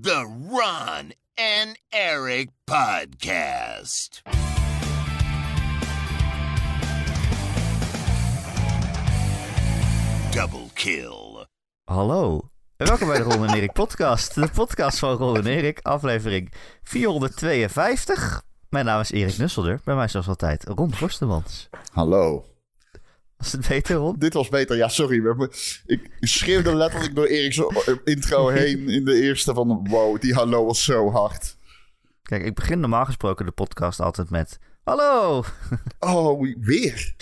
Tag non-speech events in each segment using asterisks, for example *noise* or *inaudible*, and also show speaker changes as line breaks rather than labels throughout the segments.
The Ron and Eric Podcast. Double kill.
Hallo. En welkom bij de Ron en Erik podcast. De podcast van Ron en Erik, aflevering 452. Mijn naam is Erik Nusselder. Bij mij zoals altijd Ron Forstemans.
Hallo.
Was het beter, Ron?
Dit was beter. Ja, sorry. Ik schreeuwde letterlijk door Erik's intro *laughs* heen in de eerste van... Wow, die hallo was zo hard.
Kijk, ik begin normaal gesproken de podcast altijd met... Hallo! *laughs*
Oh, weer?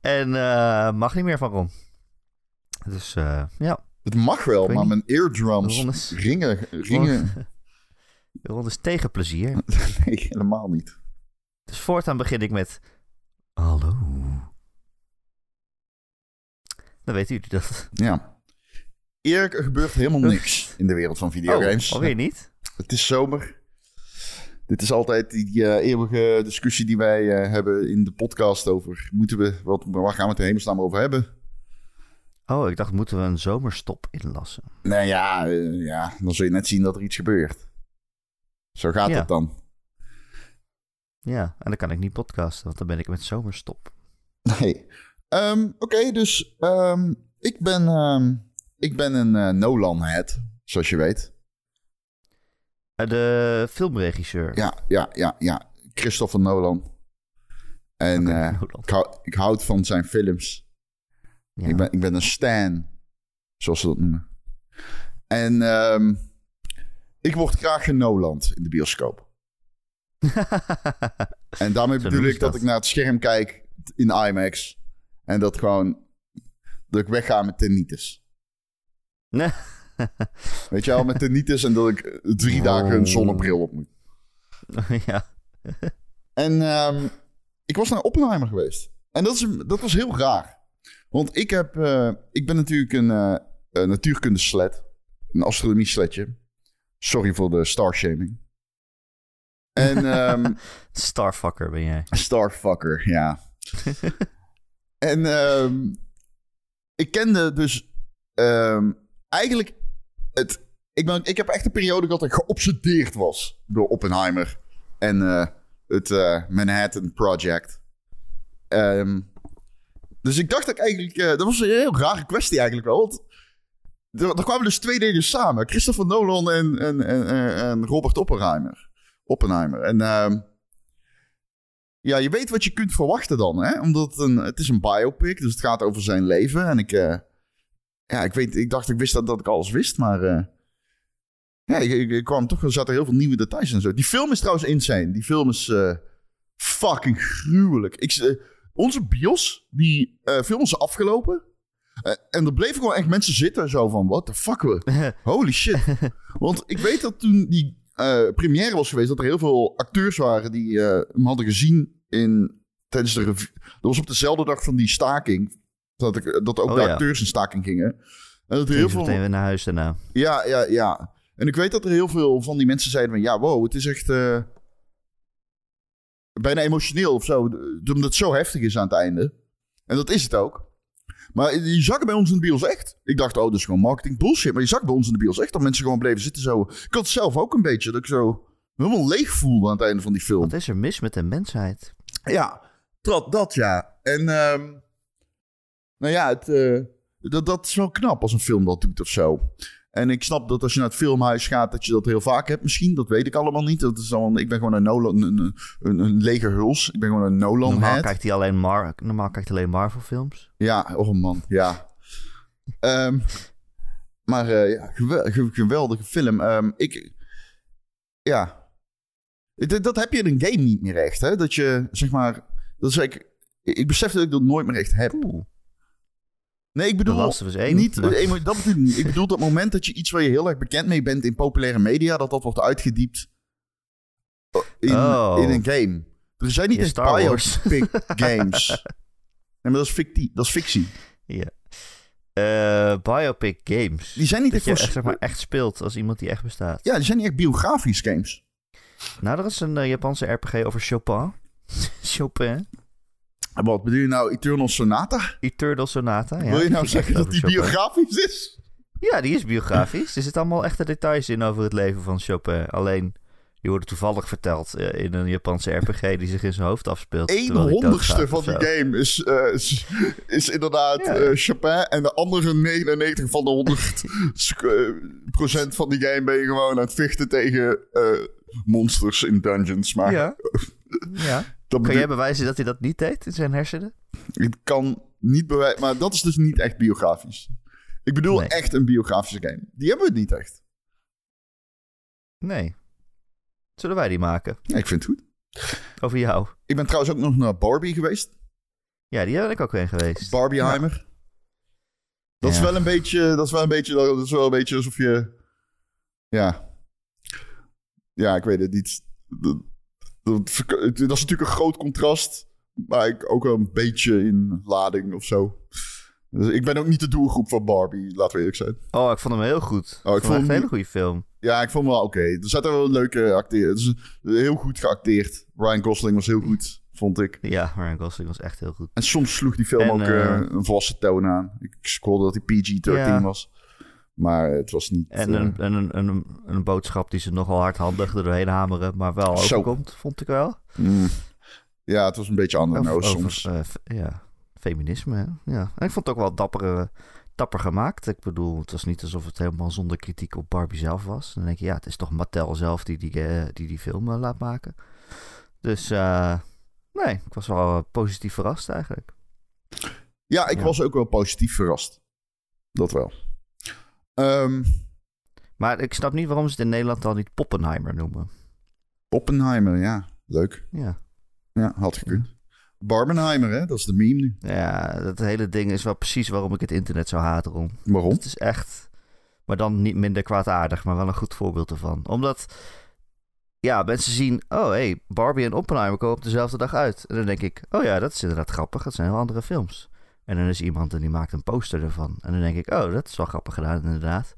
En eh, mag niet meer van Ron. Dus eh, ja,
Het mag wel, maar
niet.
mijn eardrums
is-
ringen... ringen. *laughs*
Ron is tegen plezier.
Nee, helemaal niet.
Dus voortaan begin ik met... Hallo. Dan weten jullie dat.
Ja. Erik, er gebeurt helemaal niks in de wereld van videogames.
Oh, alweer niet?
Het is zomer. Dit is altijd die eh, eeuwige discussie die wij eh, hebben in de podcast over... Moeten we, wat, waar gaan we het in hemelsnaam over hebben?
Oh, ik dacht, moeten we een zomerstop inlassen?
Nou ja, eh, ja, dan zul je net zien dat er iets gebeurt. Zo gaat
Ja.
het dan.
Ja, en dan kan ik niet podcasten, want dan ben ik met zomerstop.
Nee. Ehm, Oké, dus ehm, ik, ben, ehm, ik ben een eh, Nolan-head, zoals je weet.
Eh, de filmregisseur.
Ja, ja, ja, ja. Christopher Nolan. En eh,
Nolan.
ik, hou, ik houd van zijn films.
Ja.
Ik, ben, ik ben een stan, zoals ze dat noemen. En ik word graag genoland in de bioscoop. *laughs* En daarmee bedoel ik dat. ik naar het scherm kijk in IMAX. En dat gewoon... Dat ik wegga met tinnitus.
Nee.
Weet je wel, met tinnitus en dat ik drie
Oh.
dagen een zonnebril op moet. *laughs*
ja.
En ehm, ik was naar Oppenheimer geweest. En dat, is, dat was heel raar. Want ik, heb, eh, ik ben natuurlijk een, eh een natuurkunde sled. Een astronomie sledje. Sorry voor de starshaming. En ehm, *laughs*
Starfucker ben jij.
Starfucker, ja. *laughs* en ehm, ik kende dus ehm, eigenlijk het. Ik, ben, ik heb echt een periode gehad dat ik geobsedeerd was door Oppenheimer en eh, het eh, Manhattan Project. Ehm, dus ik dacht dat ik eigenlijk. eh, dat was een heel rare kwestie eigenlijk wel. Want er, kwamen dus twee dingen samen: Christopher Nolan en, en, en, en- Robert Oppenheimer. Oppenheimer. En ja, je weet wat je kunt verwachten dan, hè? Omdat het, een, het is een biopic, dus het gaat over zijn leven. En ik, eh, ja, ik, weet, ik dacht, ik wist dat, dat ik alles wist, maar eh, ja, ik, kwam toch, er zaten heel veel nieuwe details en zo. Die film is trouwens insane. Die film is eh, fucking gruwelijk. Ik, onze bios, die film is afgelopen. En er bleven gewoon echt mensen zitten zo van, what the fuck, we- *laughs* holy shit. Want ik weet dat toen die première was geweest, dat er heel veel acteurs waren die eh, hem hadden gezien in, tijdens de revue. Dat was op dezelfde dag van die staking, dat, ik, dat ook
Oh,
de
ja.
acteurs in staking gingen. En dat er
Heel veel... meteen weer naar huis daarna.
Ja, ja, ja. En ik weet dat er heel veel van die mensen zeiden van... Ja, wow, het is echt... eh, bijna emotioneel of zo. Omdat het zo heftig is aan het einde. En dat is het ook. Maar je zag het bij ons in de bios echt. Ik dacht, oh, dat is gewoon marketing bullshit. Maar je zag bij ons in de bios echt dat mensen gewoon bleven zitten zo. Ik had het zelf ook een beetje. Dat ik zo helemaal leeg voelde aan het einde van die film.
Wat is er mis met de mensheid?
Ja, dat, dat ja. En ehm, nou ja, het, eh, dat, dat is wel knap als een film dat doet of zo. En ik snap dat als je naar het filmhuis gaat, dat je dat heel vaak hebt misschien. Dat weet ik allemaal niet. Dat is dan, ik ben gewoon een Nolan, een, een, een, lege huls. Ik ben gewoon een Nolan
Normaal
head.
kijkt hij alleen, Mar Normaal kijkt hij alleen Marvel films.
Ja, oh man, ja. Ehm, maar eh, ja, gewe- ge- geweldige film. Ehm, ik, ja. Dat, dat heb je in een game niet meer echt, hè? Dat je, zeg maar, dat is ik, ik besef dat ik dat nooit meer echt heb.
Oeh,
Nee, ik bedoel,
Last of Us 1.
niet,
maar-
eh, dat bedoel ik niet. Ik bedoel dat moment dat je iets waar je heel erg bekend mee bent in populaire media, dat dat wordt uitgediept in,
Oh.
in een game. Er zijn niet echt biopic *laughs* games. Nee, maar dat is, fictie, dat is fictie.
Ja. Eh, biopic games.
Die zijn niet
Dat
echt
je
voor...
echt, zeg maar, echt speelt als iemand die echt bestaat.
Ja, die zijn niet echt biografisch games.
Nou, er is een eh, Japanse RPG over Chopin. *laughs* Chopin.
Wat bedoel je nou, Eternal Sonata?
Eternal Sonata. Ja,
Wil je nou zeggen dat die
Chopin.
biografisch is?
Ja, die is biografisch. Er zitten allemaal echte details in over het leven van Chopin. Alleen, die worden toevallig verteld eh, in een Japanse RPG die zich in zijn hoofd afspeelt. Hij
honderdste van die game is, eh, is, is inderdaad
Ja.
eh, Chopin. En de andere 99 van de 100 *laughs* sc- eh, procent van die game ben je gewoon aan het vechten tegen monsters in dungeons. Maar
Ja. *laughs* ja.
Dat
Kan jij bewijzen dat hij dat niet deed in zijn hersenen?
ik kan niet bewijzen. Maar dat is dus niet echt biografisch. Ik bedoel
Nee.
echt een biografische game. Die hebben we niet echt.
Nee. Zullen wij die maken?
Ja, ik vind het goed.
Over jou?
Ik ben trouwens ook nog naar Barbie geweest.
Ja, die ben ik ook heen geweest.
Barbieheimer. Dat, is
Ja.
wel een beetje, dat is wel een beetje. Dat is wel een beetje alsof je. Ja. Ja, ik weet het niet. Dat, is natuurlijk een groot contrast. Maar ik ook wel een beetje in lading of zo. Dus ik ben ook niet de doelgroep van Barbie, laten we eerlijk zijn.
Oh, ik vond hem heel goed.
Oh, ik
ik vond hem een hele goede film.
Ja, ik vond hem wel oké. Er zaten wel leuke is heel goed geacteerd. Ryan Gosling was heel goed, vond ik.
Ja, Ryan Gosling was echt heel goed.
En soms sloeg die film
En,
ook
eh,
eh, een volwassen toon aan. Ik scrolde dat hij PG-13
Ja.
was. Maar het was niet...
En
eh,
een, en een, een, een boodschap die ze nogal hardhandig er doorheen hameren, maar wel
Zo.
overkomt, vond ik wel.
mm. ja, het was een beetje anders
Over-
soms.
eh, ja, feminisme, hè. ja. En ik vond het ook wel dapper, eh, dapper gemaakt. Ik bedoel, het was niet alsof het helemaal zonder kritiek op Barbie zelf was. Dan denk je, ja, het is toch Mattel zelf die die, eh, die, die film eh, laat maken. Dus, eh, nee, ik was wel eh, positief verrast eigenlijk.
ja, ik
ja.
was ook wel positief verrast. Dat wel. Ehm,
Maar ik snap niet waarom ze het in Nederland dan niet Poppenheimer noemen.
Oppenheimer, ja. Leuk.
Ja.
Ja, had gekund. Barbenheimer, hè? Dat is de meme nu.
Ja, dat hele ding is wel precies waarom ik het internet zo haat, Ron.
Waarom?
Het is echt, maar dan niet minder kwaadaardig, maar wel een goed voorbeeld ervan. Omdat, ja, mensen zien, oh hé, hey, Barbie en Oppenheimer komen op dezelfde dag uit. En dan denk ik, oh ja, dat is inderdaad grappig, dat zijn heel andere films. En dan is iemand en die maakt een poster ervan. En dan denk ik, oh, dat is wel grappig gedaan, inderdaad.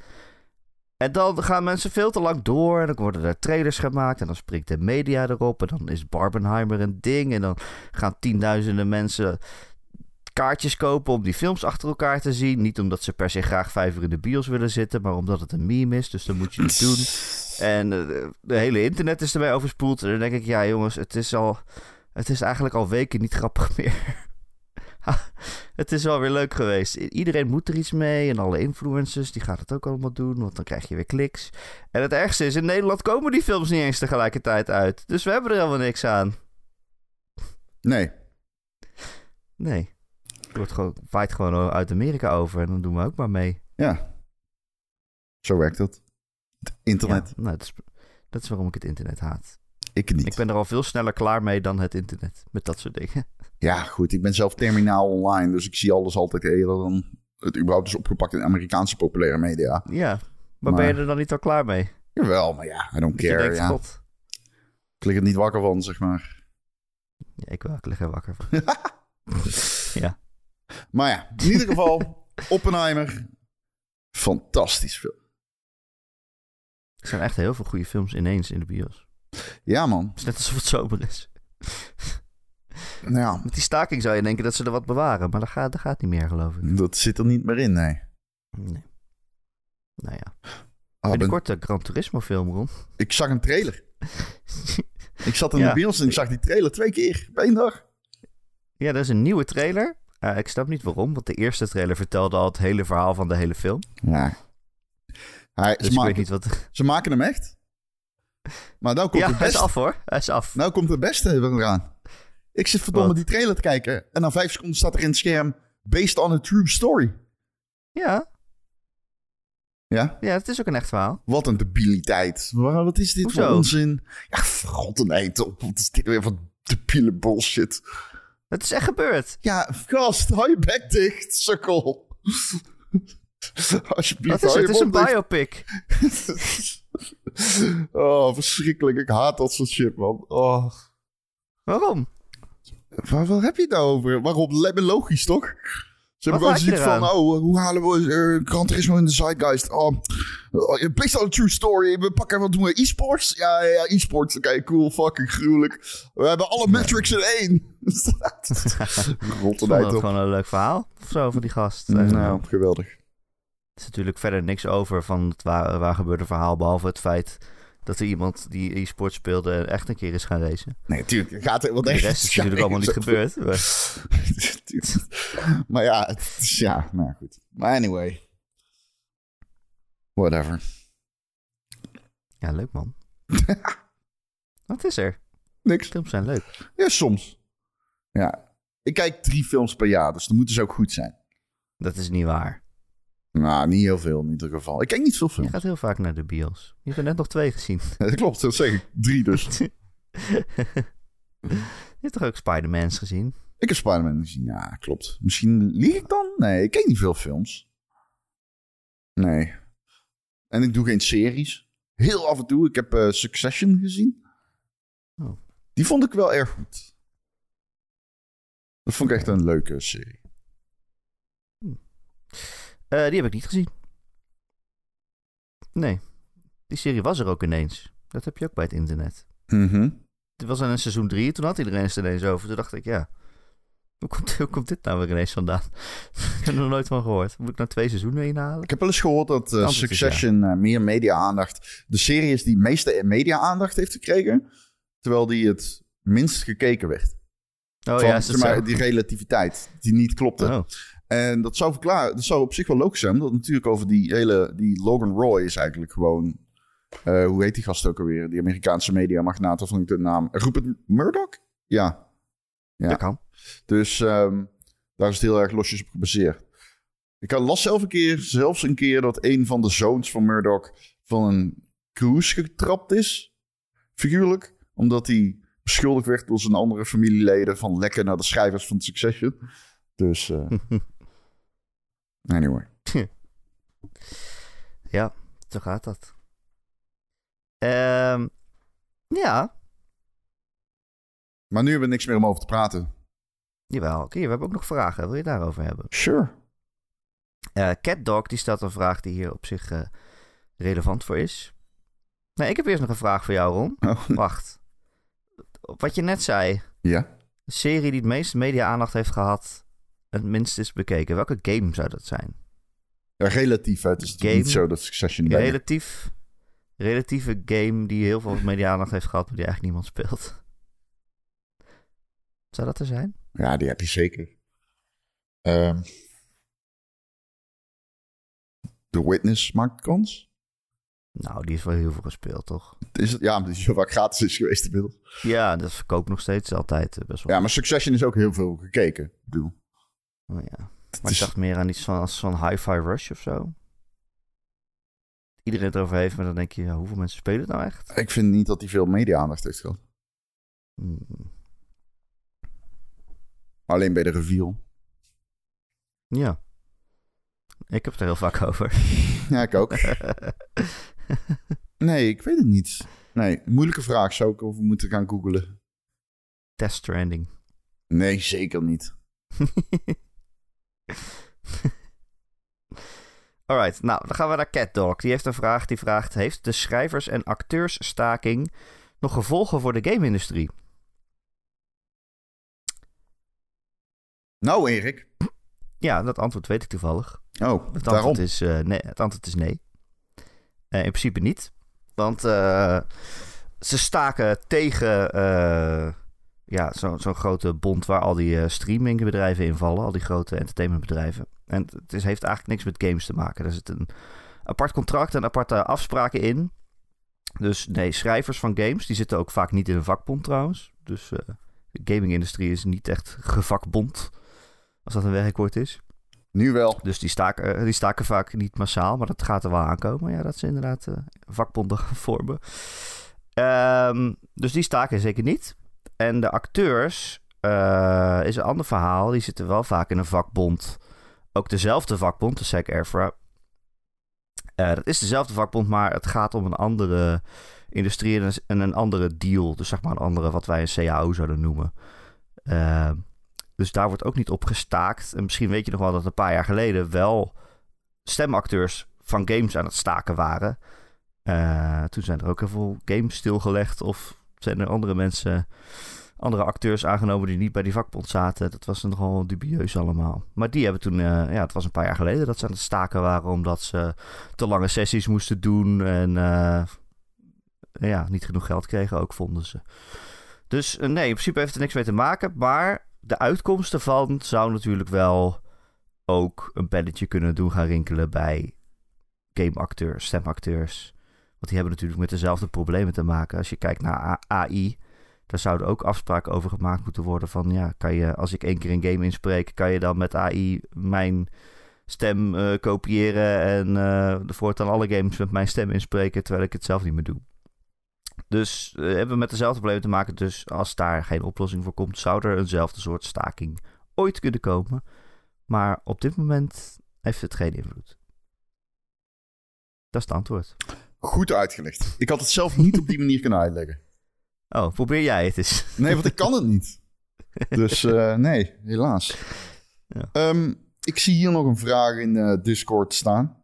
En dan gaan mensen veel te lang door en dan worden er trailers gemaakt en dan springt de media erop en dan is Barbenheimer een ding en dan gaan tienduizenden mensen kaartjes kopen om die films achter elkaar te zien. Niet omdat ze per se graag vijf uur in de bios willen zitten, maar omdat het een meme is, dus dan moet je het doen. *laughs* En eh, de hele internet is ermee overspoeld. En dan denk ik, ja jongens, het is al, het is eigenlijk al weken niet grappig *laughs* meer. *laughs* het is wel weer leuk geweest. Iedereen moet er iets mee. En alle influencers, die gaan het ook allemaal doen. Want dan krijg je weer kliks. En het ergste is, in Nederland komen die films niet eens tegelijkertijd uit. Dus we hebben er helemaal niks aan.
Nee.
Nee. Het wordt gewoon, waait gewoon uit Amerika over. En dan doen we ook maar mee.
Ja. Zo werkt dat. Het internet.
Ja, nou, dat, is, dat is waarom ik het internet haat.
Ik niet.
Ik ben er al veel sneller klaar mee dan het internet. Met dat soort dingen.
Ja, goed. Ik ben zelf terminaal online. Dus ik zie alles altijd eerder dan het überhaupt is opgepakt in Amerikaanse populaire media.
Ja. Maar,
Maar-
ben je er dan niet al klaar mee?
Jawel, maar ja, I don't care.
denkt,
ja.
god.
Ik lig er niet wakker van, zeg maar.
Ja, ik wel. Ik lig er wakker van. *laughs* ja.
Maar ja, in ieder geval, *laughs* Oppenheimer. Fantastisch film.
Er zijn echt heel veel goede films ineens in de bios.
Ja, man.
Het is net alsof het zomer is.
Ja,
Met die staking zou je denken dat ze er wat bewaren. Maar dat gaat, dat gaat niet meer, geloof ik.
dat zit er niet meer in, nee.
Nee. Nou ja.
Ah, ben-
Binnenkort de Gran Turismo film, Ron.
ik zag een trailer. *laughs* Ik zat in
Ja.
de bios en ik zag die trailer twee keer op één dag.
Ja, dat is een nieuwe trailer. Eh, ik snap niet waarom, want de eerste trailer vertelde al het hele verhaal van de hele film.
Ja. Hij,
Dus
ze,
ik
maken,
weet niet wat...
ze maken hem echt. Maar nou komt,
Ja,
het
hij is
beste,
af hoor. Hij is af.
nou komt het beste eraan. Ik zit verdomme
Wat?
die trailer te kijken. En na vijf seconden staat er in het scherm... Based on a true story.
Ja,
Ja?
ja, het is ook een echt verhaal.
Wat een debiliteit. Wa- Wat is dit voor onzin? Ja, rot een eind op. Wat is dit weer voor debiele bullshit?
Het is echt gebeurd.
Ja, gast, hou je bek dicht, sukkel. *laughs* Alsjeblieft,
Wat is het? is een biopic. *laughs*
oh, verschrikkelijk. Ik haat dat soort shit, man. Oh.
Waarom?
Waar, waar heb je het nou over? Waarom? Lijkt me logisch, toch? Ze hebben gewoon zoiets van, oh, hoe halen we uh, Gran Turismo in de zeitgeist? Oh, oh, based on a true story. We pakken, wat doen we? E-sports? Ja, ja, ja, e-sports. Oké, cool, fucking gruwelijk. We hebben alle metrics in één. Rot *laughs* *laughs*
Ik
een
vond
eind
dat
op.
gewoon een leuk verhaal. Of zo, van die gast. Eh,
Nou, geweldig.
Is natuurlijk verder niks over van het waar, waar gebeurde verhaal. Behalve het feit dat er iemand die e-sport speelde echt een keer is gaan racen.
Nee, natuurlijk. Gaat, want
De rest is natuurlijk allemaal niet gebeurd. *laughs* Maar,
maar ja, het is, ja, nou goed. Maar anyway. Whatever.
ja, leuk man. *laughs* Wat is er?
Niks.
Films zijn leuk.
Ja, soms. Ja. Ik kijk drie films per jaar, dus dan moeten ze ook goed zijn.
Dat is niet waar.
Nou, niet heel veel in ieder geval. Ik kijk niet veel
Je
films.
gaat heel vaak naar de bios. Je hebt er net nog twee gezien. *laughs*
Dat klopt, dat zeg ik. Drie dus. *laughs*
Je hebt toch ook Spider-Mans gezien?
ik heb Spider-Man gezien. Ja, klopt. Misschien lieg ik dan? Nee, ik kijk niet veel films. Nee. En ik doe geen series. Heel af en toe. Ik heb eh, Succession gezien.
Oh.
Die vond ik wel erg goed. Dat vond ik echt een leuke serie.
Eh, die heb ik niet gezien. Nee. Die serie was er ook ineens. Dat heb je ook bij het internet.
Mhm.
Het was in een seizoen 3, toen had iedereen het er ineens over. Toen dacht ik, ja, hoe komt, hoe komt dit nou weer ineens vandaan? *laughs* ik heb er nog nooit van gehoord. Moet ik nou twee seizoenen inhalen?
Ik heb wel eens gehoord dat eh,
ja.
Succession eh, meer media-aandacht... De serie is die meeste media-aandacht heeft gekregen... terwijl die het minst gekeken werd.
Oh
Van,
ja, is
zeg
dat
maar,
zo?
die relativiteit die niet klopte.
Oh.
En dat zou verklaren, dat zou op zich wel logisch zijn. Omdat natuurlijk over die hele, die Logan Roy is eigenlijk gewoon, eh, hoe heet die gast ook alweer? Die Amerikaanse media magnaat, of vond ik de naam. Rupert Murdoch? Ja. Ja.
Dat kan.
Dus ehm, daar is het heel erg losjes op gebaseerd. Ik had- las zelf een keer, zelfs een keer dat een van de zoons van Murdoch van een cruise getrapt is. Figuurlijk. Omdat hij beschuldigd werd door zijn andere familieleden van lekken naar de schrijvers van Succession. Dus, eh, *laughs* anyway. *laughs*
ja, zo gaat dat. Ehm, ja,
Maar nu hebben we niks meer om over te praten.
jawel. Oké, we hebben ook nog vragen. Wil je daarover hebben?
Sure.
Eh CatDog die stelt een vraag die hier op zich eh, relevant voor is. Nee, ik heb eerst nog een vraag voor jou, Ron. *laughs*
Oh,
Wacht. Wat je net zei.
ja.
De serie die het meeste media-aandacht heeft gehad, het minst is bekeken. Welke game zou dat zijn?
ja, relatief. hè. Het is
Game.
niet zo dat Succession... Bij-
relatief, relatieve game die heel veel *laughs* media-aandacht heeft gehad, maar die eigenlijk niemand speelt. Zou dat er zijn?
Ja, die heb je zeker. Ehm The Witness maakt kans.
Nou, die is wel heel veel gespeeld, toch?
Is het? Ja, die zo vaak gratis is geweest inmiddels.
Ja, dat verkoopt nog steeds altijd eh, best wel.
Ja, maar Succession is ook heel veel gekeken. Ik bedoel,
Oh, ja. Maar
is-
ik dacht meer aan iets van, als van Hi-Fi Rush of zo. Iedereen het erover heeft, maar dan denk je, ja, hoeveel mensen spelen het nou echt?
ik vind niet dat hij veel media-aandacht heeft gehad.
Hmm,
Alleen bij de reveal.
Ja. Ik heb het er heel vaak over. *laughs*
Ja, ik ook. *laughs* nee, ik weet het niet. Nee, moeilijke vraag. Zou ik over moeten gaan googlen?
Test Stranding.
Nee, zeker niet. *laughs* *laughs*
Alright, nou, dan gaan we naar CatDog. Die heeft een vraag die vraagt... Heeft de schrijvers- en acteursstaking nog gevolgen voor de game-industrie?
Nou, Erik.
Ja, dat antwoord weet ik toevallig.
Oh,
Het antwoord is, eh, nee, het antwoord is nee. Eh, in principe niet. Want eh, ze staken tegen ja, zo- zo'n grote bond waar al die eh, streamingbedrijven in vallen. Al die grote entertainmentbedrijven. En het is, heeft eigenlijk niks met games te maken. Er zit een apart contract en aparte afspraken in. Dus nee, schrijvers van games, die zitten ook vaak niet in een vakbond trouwens. Dus eh, de gaming-industrie is niet echt gevakbond. Als dat een werkwoord is.
Nu wel.
Dus die staken, eh, die staken vaak niet massaal, maar dat gaat er wel aankomen. Ja, dat ze inderdaad vakbonden *laughs* gaan vormen. Ehm, dus die staken zeker niet. En de acteurs eh, is een ander verhaal. Die zitten wel vaak in een vakbond. Ook dezelfde vakbond, de SAG-AFTRA. Eh, dat is dezelfde vakbond, maar het gaat om een andere industrie en een, en een andere deal. Dus zeg maar een andere, wat wij een CAO zouden noemen. Ehm, dus daar wordt ook niet op gestaakt. En misschien weet je nog wel dat een paar jaar geleden wel stemacteurs van games aan het staken waren. Eh, toen zijn er ook heel veel games stilgelegd. Of zijn er andere mensen, andere acteurs aangenomen die niet bij die vakbond zaten. Dat was nogal dubieus allemaal. Maar die hebben toen, eh, ja, het was een paar jaar geleden dat ze aan het staken waren omdat ze te lange sessies moesten doen en eh, ja, niet genoeg geld kregen ook, vonden ze. Dus eh, nee, in principe heeft het niks mee te maken. Maar de uitkomst ervan zou natuurlijk wel ook een belletje kunnen doen gaan rinkelen bij gameacteurs, stemacteurs. Want die hebben natuurlijk met dezelfde problemen te maken. Als je kijkt naar AI, daar zouden ook afspraken over gemaakt moeten worden. Van ja, kan je als ik één keer een game inspreek, kan je dan met AI mijn stem uh, kopiëren en uh, voortaan alle games met mijn stem inspreken, terwijl ik het zelf niet meer doe. Dus uh, hebben we met dezelfde problemen te maken. Dus als daar geen oplossing voor komt, zou er eenzelfde soort staking ooit kunnen komen. Maar op dit moment heeft het geen invloed. Dat is het antwoord.
Goed uitgelegd. Ik had het zelf *laughs* niet op die manier kunnen uitleggen.
Oh, probeer jij het eens.
Nee, want ik kan het niet. *laughs* Dus uh, nee, helaas. Ja. Um, ik zie hier nog een vraag in uh, Discord staan.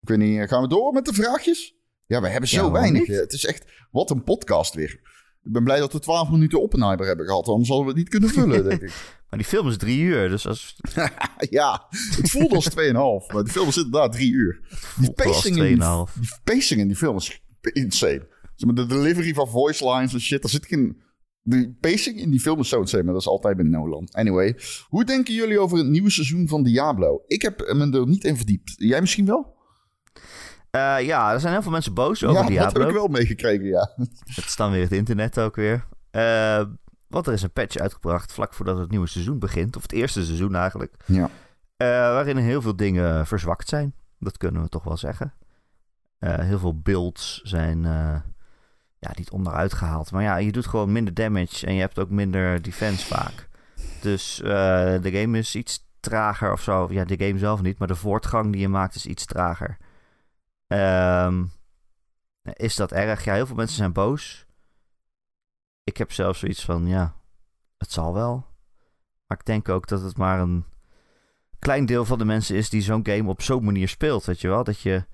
Ik weet niet, gaan we door met de vraagjes? Ja, we hebben zo ja, weinig. Niet? Het is echt, wat een podcast weer. Ik ben blij dat we 12 minuten Oppenheimer hebben gehad. Anders hadden we het niet kunnen vullen, denk ik. *laughs*
Maar die film is drie uur, dus als... *laughs*
ja, het voelde als 2,5. Maar die film is inderdaad drie uur. Die pacing, in die, die pacing in die film is insane. De delivery van voice lines en shit, daar zit geen... De pacing in die film is zo insane, maar dat is altijd bij Nolan. Anyway, hoe denken jullie over het nieuwe seizoen van Diablo? Ik heb me er niet in verdiept. Jij misschien wel?
Uh, ja, er zijn heel veel mensen boos over
ja,
Diablo.
dat heb ik wel meegekregen, ja.
Het is dan weer het internet ook weer. Uh, want er is een patch uitgebracht vlak voordat het nieuwe seizoen begint. Of het eerste seizoen eigenlijk.
Ja.
Uh, waarin heel veel dingen verzwakt zijn. Dat kunnen we toch wel zeggen. heel veel builds zijn ja, niet onderuit gehaald. Maar ja, je doet gewoon minder damage en je hebt ook minder defense vaak. Dus de game is iets trager of zo. Ja, de game zelf niet, maar de voortgang die je maakt is iets trager. Um, is dat erg? Ja, heel veel mensen zijn boos. Ik heb zelfs zoiets van, ja, het zal wel. Maar ik denk ook dat het maar een klein deel van de mensen is die zo'n game op zo'n manier speelt, weet je wel? Dat je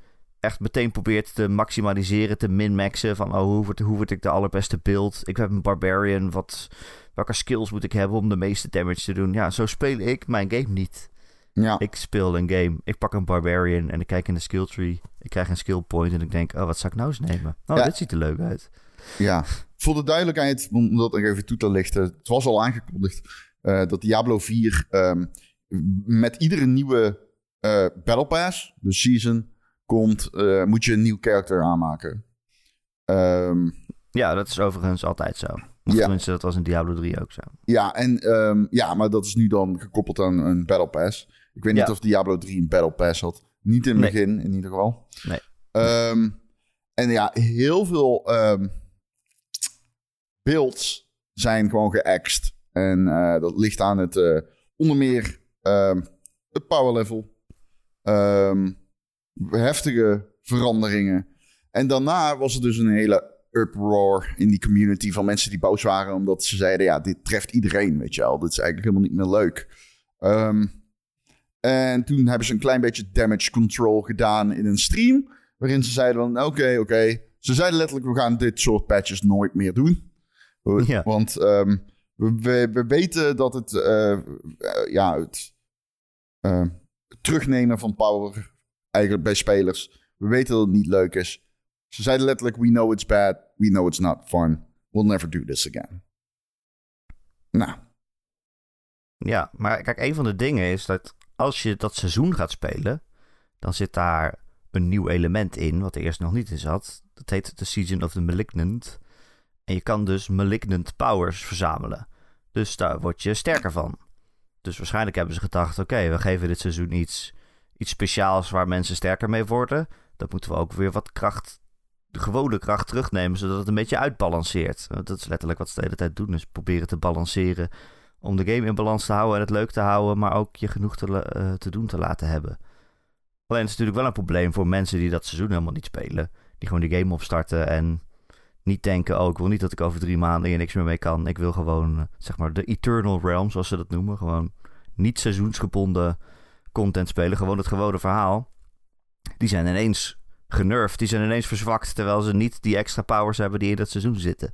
echt meteen probeert te maximaliseren, te min-maxen. Van, oh, hoe word, hoe ik de allerbeste beeld? Ik heb een barbarian, wat, welke skills moet ik hebben om de meeste damage te doen? Ja, zo speel ik mijn game niet.
Ja.
Ik speel een game, ik pak een barbarian en ik kijk in de skill tree. Ik krijg een skill point en ik denk, oh, wat zou ik nou eens nemen? Oh,
Ja.
dit ziet er leuk uit.
Ja, voor de duidelijkheid, om dat nog even toe te lichten. Het was al aangekondigd eh, dat Diablo 4 ehm, met iedere nieuwe eh, Battle Pass, de season, komt, eh, moet je een nieuw character aanmaken. Ehm,
Ja, dat is overigens altijd zo. Of
Ja.
tenminste, dat was in Diablo 3 ook zo.
ja, en, ehm, ja, maar dat is nu dan gekoppeld aan een Battle Pass. Ik weet niet
Ja.
of Diablo 3 een Battle Pass had. Niet in het
Nee.
begin, in ieder geval.
Nee.
Ehm, en ja, heel veel ehm, builds zijn gewoon geaxed. En eh, dat ligt aan het eh, onder meer ehm, het power level. ehm, heftige veranderingen. En daarna was er dus een hele uproar in die community van mensen die boos waren. Omdat ze zeiden, ja, dit treft iedereen, weet je wel. Dit is eigenlijk helemaal niet meer leuk. Ehm, en toen hebben ze een klein beetje damage control gedaan in een stream. Waarin ze zeiden van, oké, oké. Ze zeiden letterlijk, we gaan dit soort patches nooit meer doen.
Ja.
Want ehm, we, we, we weten dat het, eh, eh, ja, het eh, terugnemen van power eigenlijk bij spelers. We weten dat het niet leuk is. Ze zeiden letterlijk, we know it's bad. We know it's not fun. We'll never do this again. Nou,
Ja, maar kijk, een van de dingen is dat als je dat seizoen gaat spelen, dan zit daar een nieuw element in, wat er eerst nog niet in zat. Dat heet de Season of the Malignant. En je kan dus Malignant Powers verzamelen. Dus daar word je sterker van. Dus waarschijnlijk hebben ze gedacht, oké, we geven dit seizoen iets, iets speciaals waar mensen sterker mee worden. Dan moeten we ook weer wat kracht, de gewone kracht terugnemen, zodat het een beetje uitbalanceert. Dat is letterlijk wat ze de hele tijd doen, is proberen te balanceren om de game in balans te houden en het leuk te houden, maar ook je genoeg te, eh, te doen te laten hebben. Alleen het is natuurlijk wel een probleem voor mensen die dat seizoen helemaal niet spelen. Die gewoon die game opstarten en niet denken, oh ik wil niet dat ik over drie maanden hier niks meer mee kan. Ik wil gewoon, eh, zeg maar, de Eternal Realm, zoals ze dat noemen. Gewoon niet seizoensgebonden content spelen, gewoon het gewone verhaal. Die zijn ineens genervd, die zijn ineens verzwakt, terwijl ze niet die extra powers hebben die in dat seizoen zitten.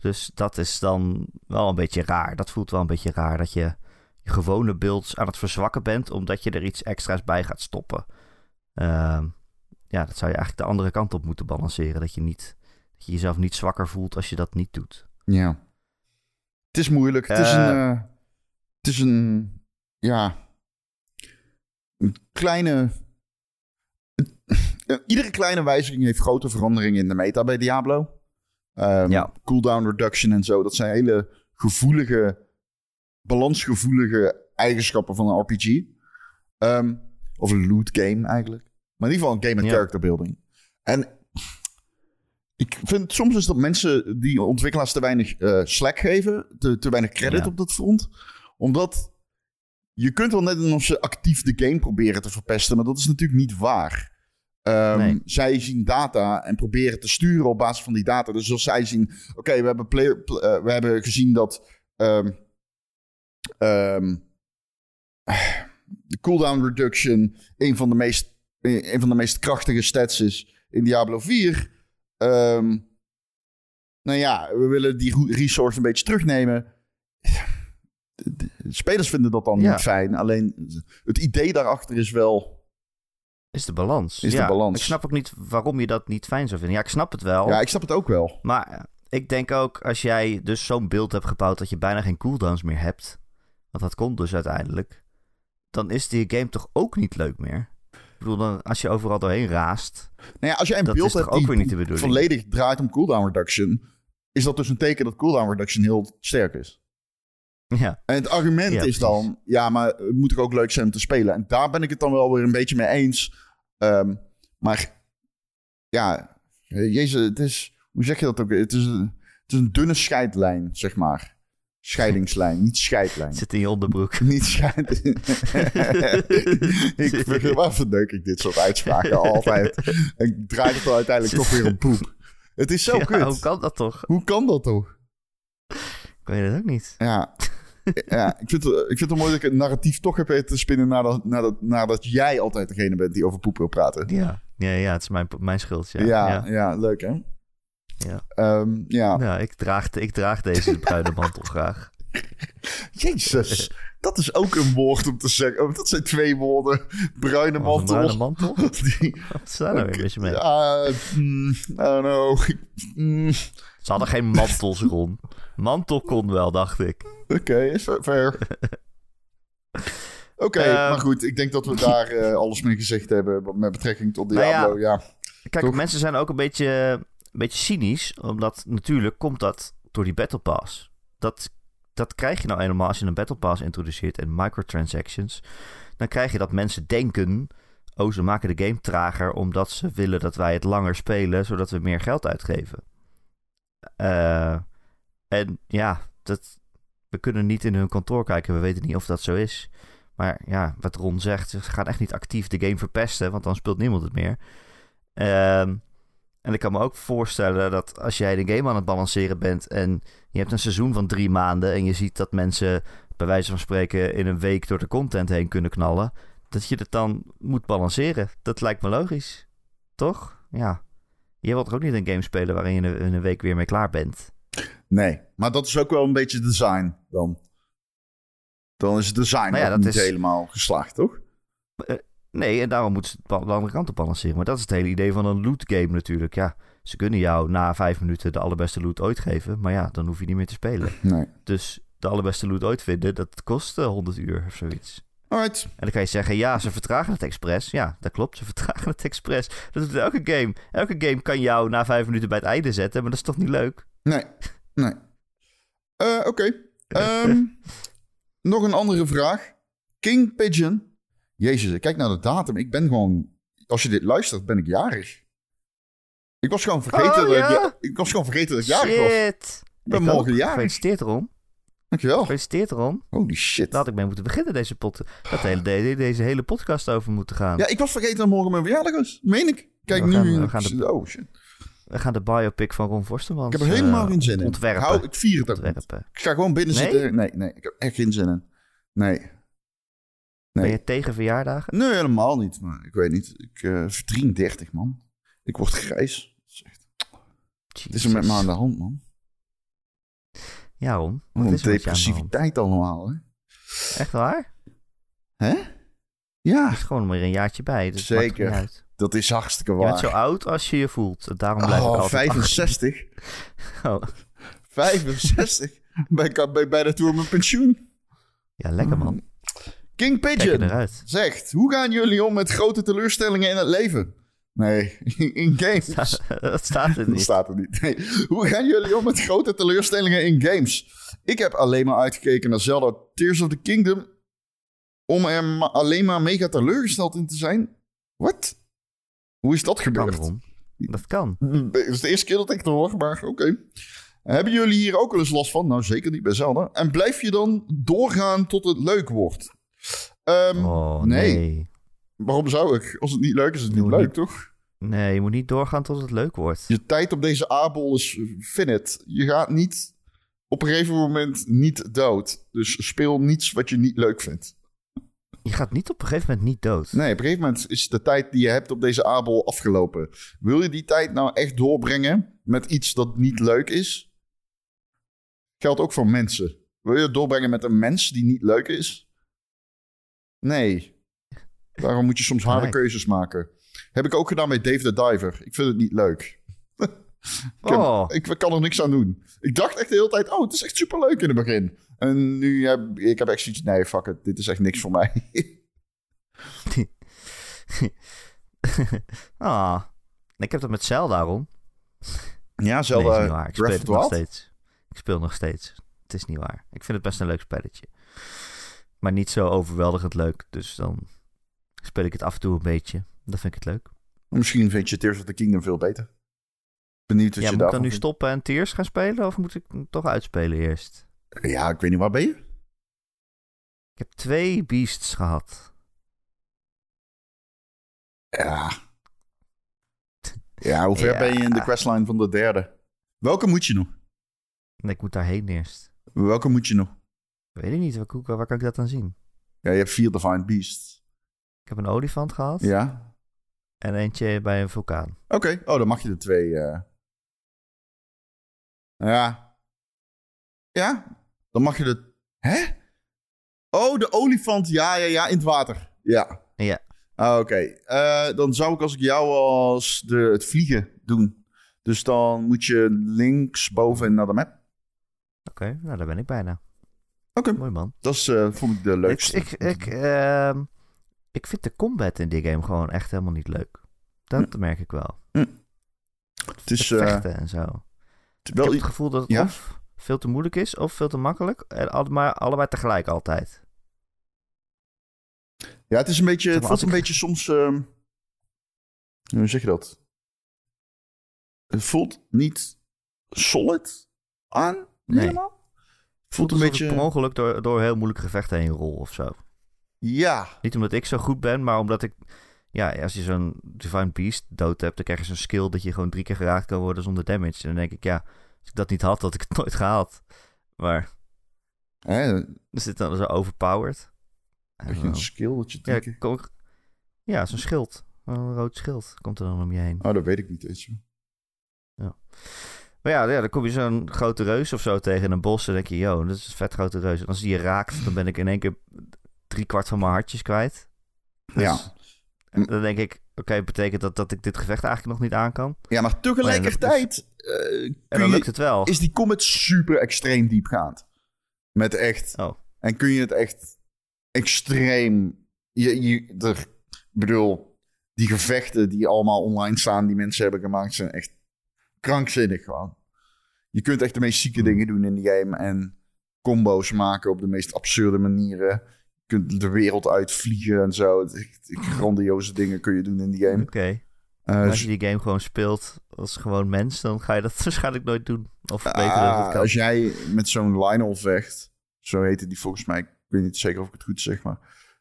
Dus dat is dan wel een beetje raar. Dat voelt wel een beetje raar dat je je gewone builds aan het verzwakken bent, omdat je er iets extra's bij gaat stoppen. Ehm, ja, dat zou je eigenlijk de andere kant op moeten balanceren. Dat je, niet, dat je jezelf niet zwakker voelt als je dat niet doet.
Ja. Het is moeilijk. Het is
Eh.
een... eh, het is een... Ja... Een kleine... Eh, *laughs* Iedere kleine wijziging heeft grote veranderingen in de meta bij Diablo. Ehm,
Ja.
Cooldown reduction en zo. Dat zijn hele gevoelige, balansgevoelige eigenschappen van een RPG. Ehm, of een loot game eigenlijk. Maar in ieder geval een game met
Ja.
character building. En ik vind soms is dat mensen die ontwikkelaars te weinig eh, slack geven. Te, te weinig credit
Ja.
op dat front. Omdat je kunt wel net doen of ze actief de game proberen te verpesten. Maar dat is natuurlijk niet waar. Ehm,
Nee.
Zij zien data en proberen te sturen op basis van die data. Dus als zij zien, oké, we hebben eh, we hebben gezien dat ehm, ehm, de cooldown reduction een van de meest, eh, een van de meest krachtige stats is in Diablo 4. Ehm, nou ja, we willen die resource een beetje terugnemen. De, de spelers vinden dat dan
Ja.
niet fijn. Alleen het idee daarachter is wel.
Is de balans.
Is de balans.
Ik snap ook niet waarom je dat niet fijn zou vinden. Ja, ik snap het wel.
Ja, ik snap het ook wel.
Maar eh, ik denk ook, als jij dus zo'n beeld hebt gebouwd dat je bijna geen cooldowns meer hebt, want dat komt dus uiteindelijk, dan is die game toch ook niet leuk meer. Ik bedoel, dan, als je overal doorheen raast,
Nou ja, als jij een beeld hebt
ook
die
weer niet de bedoeling?
volledig draait om cooldown reduction, is dat dus een teken dat cooldown reduction heel sterk is.
ja,
En het argument
Ja,
is dan, ja, maar het moet ook leuk zijn om te spelen. En daar ben ik het dan wel weer een beetje mee eens. Ehm, maar ja, eh, jezus, het is, hoe zeg je dat ook? Het is een, het is een dunne scheidlijn, zeg maar. Scheidingslijn, niet scheidlijn.
zit in je onderbroek. *laughs*
Niet scheid. *laughs* ik waar verdeuk ik dit soort uitspraken altijd? En ik draai het dan uiteindelijk toch weer om poep. Het is zo *laughs*
Ja,
kut.
hoe kan dat toch?
Hoe kan dat toch?
Ik weet het ook niet.
Ja. Ja, ik vind, het, ik vind het wel mooi dat ik het narratief toch heb weten te spinnen nadat, nadat, nadat jij altijd degene bent die over poep wil praten.
Ja, ja, ja het is mijn, mijn schuld. Ja,
Ja,
ja.
ja. leuk hè?
Ja.
Ehm, ja.
Ja, ik, draag, ik draag deze *laughs* bruine mantel graag.
Jezus, dat is ook een woord om te zeggen. Oh, dat zijn twee woorden. Bruine mantel.
bruine mantel? *laughs*
Die,
Wat is daar nou weer een beetje mee?
Mm, I don't know. Mm,
Ze hadden geen mantels, Ron. Mantel kon wel, dacht ik.
Oké, is fa- fair. *laughs* Oké,
Ehm.
maar goed. Ik denk dat we daar eh, alles mee gezegd hebben met betrekking tot
Nou ja,
Diablo. ja.
Kijk,
Toch?
mensen zijn ook een beetje, een beetje cynisch. Omdat natuurlijk komt dat door die Battle Pass. Dat, dat krijg je nou eenmaal als je een Battle Pass introduceert en microtransactions. Dan krijg je dat mensen denken... Oh, ze maken de game trager omdat ze willen dat wij het langer spelen... zodat we meer geld uitgeven. Eh, en ja, dat, we kunnen niet in hun kantoor kijken. We weten niet of dat zo is. Maar ja, wat Ron zegt, ze gaan echt niet actief de game verpesten... want dan speelt niemand het meer. Ehm, en ik kan me ook voorstellen dat als jij de game aan het balanceren bent en je hebt een seizoen van drie maanden en je ziet dat mensen bij wijze van spreken in een week door de content heen kunnen knallen, dat je het dan moet balanceren. Dat lijkt me logisch. Toch? Ja. Je wilt toch ook niet een game spelen waarin je in een- in een week weer mee klaar bent?
Nee, maar dat is ook wel een beetje design dan. Dan is het design
Maar ja, dat
niet
is-
helemaal geslaagd, toch?
Nee, en daarom moeten ze het de andere kant op balanceren. Maar dat is het hele idee van een loot game natuurlijk. Ja, ze kunnen jou na vijf minuten de allerbeste loot ooit geven. Maar ja, dan hoef je niet meer te spelen.
Nee.
Dus de allerbeste loot ooit vinden, dat kost eh, 100 uur of zoiets.
Alright.
En dan kan je zeggen, ja, ze vertragen het expres. Ja, dat klopt, ze *laughs* vertragen het expres. Dat doet elke game. Elke game kan jou na vijf minuten bij het einde zetten, maar dat is toch niet leuk?
Nee. Nee. Eh, Oké. *laughs* Ehm, nog een andere vraag. King Pigeon. Jezus, kijk naar de datum. Ik ben gewoon... Als je dit luistert, ben ik jarig. Ik was gewoon vergeten,
Oh,
dat, ik, ik was gewoon vergeten dat ik jarig was. Ik ben
Ik
morgen jarig.
Gefeliciteerd, Ron.
Dankjewel.
Gefeliciteerd, Ron.
Holy shit.
Daar had ik mee moeten beginnen, deze pod. Dat hele, de- deze hele podcast over moeten gaan.
Ja, ik was vergeten dat morgen mijn verjaardag was. Meen ik. Kijk
We
nu.
gaan- we gaan de-
Oh shit.
We gaan de biopic van Ron Forstemans
Ik heb er helemaal
eh,
geen zin in.
ontwerpen.
Hou, ik vier het niet.
ontwerpen.
Ik ga gewoon binnen
Nee?
zitten. Nee, nee. Ik heb echt geen zin in. Nee.
Ben je tegen verjaardagen?
Nee, helemaal niet. Maar ik weet niet. Ik uh, 33, man. Ik word grijs. Is, het is er met me aan de hand, man.
Ja, Ron.
Wat
is
depressiviteit allemaal, hè?
Echt waar?
Hè? Ja,
is gewoon weer een jaartje bij. Dus
Zeker.
uit.
dat is hartstikke
Je bent
waar.
zo oud als je je voelt. Daarom blijf ik
Oh,
altijd
65.
18. *laughs* Oh.
65. ben ik al bij, bij de tour mijn pensioen.
Ja, lekker man.
King
Kijk er
Pigeon zegt... Hoe gaan jullie om met grote teleurstellingen in het leven? Nee, *laughs* in games. *laughs*
Dat staat er
Dat
niet.
staat er niet. Nee. Hoe gaan jullie om met grote teleurstellingen in games? Ik heb alleen maar uitgekeken naar Zelda Tears of the Kingdom... om er ma- alleen maar mega teleurgesteld in te zijn. Wat? Hoe is dat gebeurd?
Dat kan.
Het is de eerste keer dat ik het hoor, maar oké. Hebben jullie hier ook wel eens last van? Nou, zeker niet bij Zelda. En blijf je dan doorgaan tot het leuk wordt? Ehm,
Oh,
nee.
nee.
Waarom zou ik? Als het niet leuk is, is het niet leuk,
niet.
toch?
Nee, je moet niet doorgaan tot het leuk wordt.
Je tijd op deze aardbol is finite. Je gaat niet op een gegeven moment niet dood. Dus speel niets wat je niet leuk vindt.
Je gaat niet op een gegeven moment niet dood.
Nee, op een gegeven moment is de tijd die je hebt op deze aardbol afgelopen. Wil je die tijd nou echt doorbrengen met iets dat niet leuk is? Geldt ook voor mensen. Wil je het doorbrengen met een mens die niet leuk is? Nee. Daarom moet je soms harde
Gelijk.
keuzes maken. Heb ik ook gedaan bij Dave the Diver. Ik vind het niet leuk. *laughs* ik, heb-
Oh.
ik kan er niks aan doen. Ik dacht echt de hele tijd, oh, het is echt superleuk in het begin. En nu heb ik heb echt zoiets, nee, fuck it, dit is echt niks voor mij. *laughs*
ah. Ik heb dat met Zelda, Ron.
ja,
Nee, is
Zelda
niet waar. Ik speel
Breath
nog steeds. Ik speel nog steeds. Het is niet waar. Ik vind het best een leuk spelletje. Maar niet zo overweldigend leuk. Dus dan speel ik het af en toe een beetje. Dan vind ik het leuk.
Misschien vind je Tears of the Kingdom veel beter. Benieuwd wat
ja,
je
moet ik dan nu
vindt.
stoppen en Tears gaan spelen? Of moet ik hem toch uitspelen eerst?
Ja, ik weet niet, waar ben je?
Ik heb twee beasts gehad.
Ja. *laughs* Ja, hoe ver
Ja.
ben je in de questline van de derde? Welke moet je nog?
En ik moet daarheen eerst.
Welke moet je nog?
Weet ik niet. Waar, waar kan ik dat dan zien?
Ja, je hebt vier Divine Beasts.
Ik heb een olifant gehad.
Ja?
En eentje bij een vulkaan.
Oké. Oh, dan mag je de twee... eh. Ja. Ja? Dan mag je de... Hè? Oh, de olifant. Ja, ja, ja, in het water. Ja.
Ja.
Ah, Oké, Eh, dan zou ik als ik jou was de, het vliegen doen. Dus dan moet je links boven naar de map.
Oké, nou daar ben ik bijna.
Oké,
Mooi man.
dat is, eh, vond ik de
Ik,
leukste.
ik, ik, ehm, ik vind de combat in die game gewoon echt helemaal niet leuk. Dat merk ik wel.
het is
het
eh,
vechten en zo.
het is
Ik
wel...
heb het gevoel dat het
Ja?
of veel te moeilijk is of veel te makkelijk. En maar allebei tegelijk altijd.
Ja, het is een beetje... Het voelt een beetje soms... ehm, hoe zeg je dat? Het voelt niet solid aan,
Nee.
helemaal. Het voelt een beetje...
ongeluk door, door heel moeilijke gevechten heen rol of zo.
Ja,
Niet omdat ik zo goed ben, maar omdat ik... Ja, als je zo'n Divine Beast dood hebt, dan krijg je zo'n skill dat je gewoon drie keer geraakt kan worden zonder damage. En dan denk ik, ja, als ik dat niet had, had ik het *laughs* nooit gehaald. Maar
hè,
is dit dan zo overpowered?
Heb je een skill dat je...
Ja,
drie keer-
ik- ja zo'n schild. Een rood schild komt er dan om je heen.
Oh, dat weet ik niet eens.
Maar ja, ja, dan kom je zo'n grote reus of zo tegen in een bos. En denk je, yo, dat is een vet grote reus. En als die je raakt, dan ben ik in één keer drie kwart van mijn hartjes kwijt. Dus-
Ja.
en dan denk ik, oké, betekent dat dat ik dit gevecht eigenlijk nog niet aan kan?
Ja, maar tegelijkertijd... eh,
En dan lukt het wel.
is die combat super extreem diepgaand. Met echt...
Oh,
En kun je het echt extreem... Je, je, er, ik bedoel, die gevechten die allemaal online staan, die mensen hebben gemaakt, zijn echt krankzinnig gewoon. Je kunt echt de meest zieke
Hmm.
dingen doen in die game en combo's maken op de meest absurde manieren. Je kunt de wereld uitvliegen en zo. Grandioze dingen kun je doen in die game.
oké.
Eh,
als je die game gewoon speelt als gewoon mens, dan ga je dat *laughs* waarschijnlijk nooit doen. Of dat
Ah,
kan.
als jij met zo'n Lionel vecht, zo heette die volgens mij, ik weet niet zeker of ik het goed zeg, maar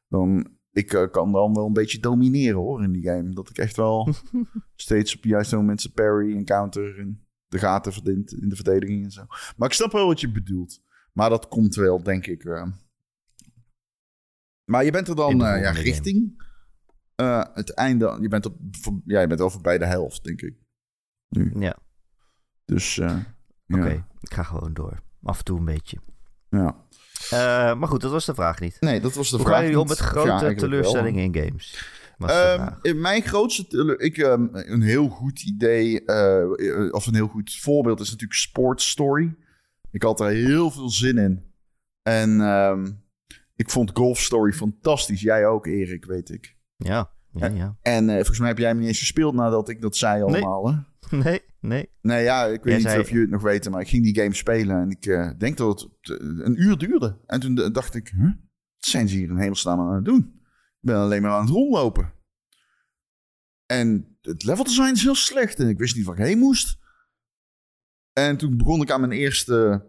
dan ik eh, kan dan wel een beetje domineren hoor in die game. Dat ik echt wel *laughs* steeds op juiste momenten parry en counter en de gaten verdient in de verdediging en zo. Maar ik snap wel wat je bedoelt. Maar dat komt wel, denk ik. Maar je bent er dan eh, ja, richting eh, het einde. Je bent, op, ja, je bent al voorbij de helft, denk ik. Nu.
Ja,
Dus eh,
oké.
ja.
Ik ga gewoon door. Af en toe een beetje.
Ja.
Maar goed, dat was de vraag niet.
Nee, dat was de
Hoe
vraag.
gaan jullie om met grote teleurstellingen in games?
Ehm, mijn grootste... Ik, ehm, een heel goed idee, of een heel goed voorbeeld is natuurlijk Sports Story. Ik had er heel veel zin in. En ehm, ik vond Golf Story fantastisch. Jij ook, Erik, weet ik.
Ja, ja, ja.
En eh, volgens mij heb jij hem niet eens gespeeld nadat ik dat zei allemaal, hè? *laughs*
Nee, nee.
Nee, ja, ik weet
Jij
niet
zei-
of jullie het nog weten, maar ik ging die game spelen en ik eh, denk dat het eh, een uur duurde. En toen dacht ik, huh? wat zijn ze hier in hemelsnaam aan het doen? Ik ben alleen maar aan het rondlopen. En het level design is heel slecht en ik wist niet waar ik heen moest. En toen begon ik aan mijn eerste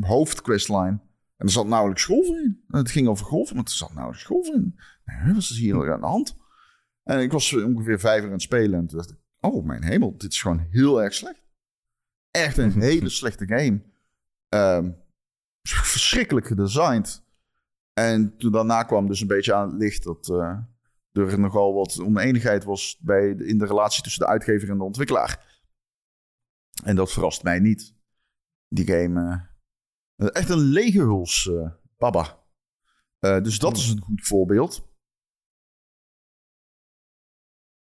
hoofdquestline. En er zat nauwelijks golf in. En het ging over golf, maar er zat nauwelijks golf in. Wat is hier aan de hand? En ik was ongeveer vijf uur aan het spelen. En toen dacht ik, oh mijn hemel, dit is gewoon heel erg slecht. Echt een *laughs* hele slechte game. Ehm, verschrikkelijk gedesigned. En toen daarna kwam dus een beetje aan het licht dat eh, er nogal wat oneenigheid was bij de- in de relatie tussen de uitgever en de ontwikkelaar. En dat verrast mij niet. Die game, eh, echt een lege huls, eh, baba. Eh, dus dat is een goed voorbeeld.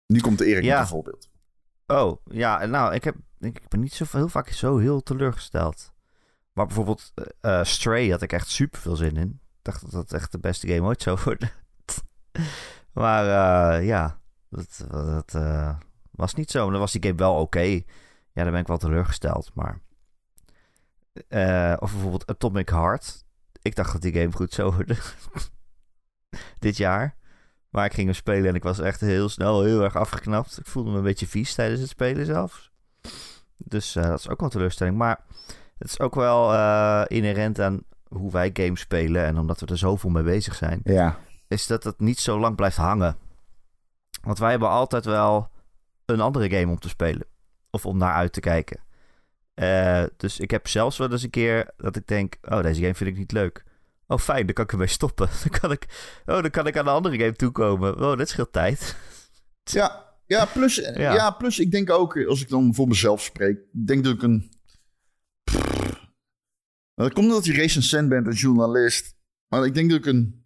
Nu komt Erik
Ja.
met een voorbeeld.
Oh, ja, nou, ik, heb, ik, ik ben niet zo heel vaak zo heel teleurgesteld. Maar bijvoorbeeld eh, Stray had ik echt super veel zin in. Ik dacht dat dat echt de beste game ooit zou worden. *laughs* maar ja, dat, dat was niet zo. Dan was die game wel oké. Ja, dan ben ik wel teleurgesteld. Maar eh, of bijvoorbeeld Atomic Heart. Ik dacht dat die game goed zou worden. *laughs* Dit jaar. Maar ik ging hem spelen en ik was echt heel snel heel erg afgeknapt. Ik voelde me een beetje vies tijdens het spelen zelfs. Dus eh, dat is ook wel een teleurstelling. Maar het is ook wel eh, inherent aan hoe wij games spelen. En omdat we er zoveel mee bezig zijn.
Ja.
Is dat het niet zo lang blijft hangen. Want wij hebben altijd wel een andere game om te spelen. Of om naar uit te kijken. Eh, dus ik heb zelfs wel eens een keer dat ik denk... Oh, deze game vind ik niet leuk. Oh, fijn, dan kan ik ermee stoppen. *laughs* Dan kan ik, oh, dan kan ik aan de andere game toekomen. Oh, dat scheelt tijd.
Ja, ja, plus, *laughs* ja. plus ik denk ook, als ik dan voor mezelf spreek, denk dat ik een... Dat komt omdat je recensent bent en journalist. Maar ik denk dat ik een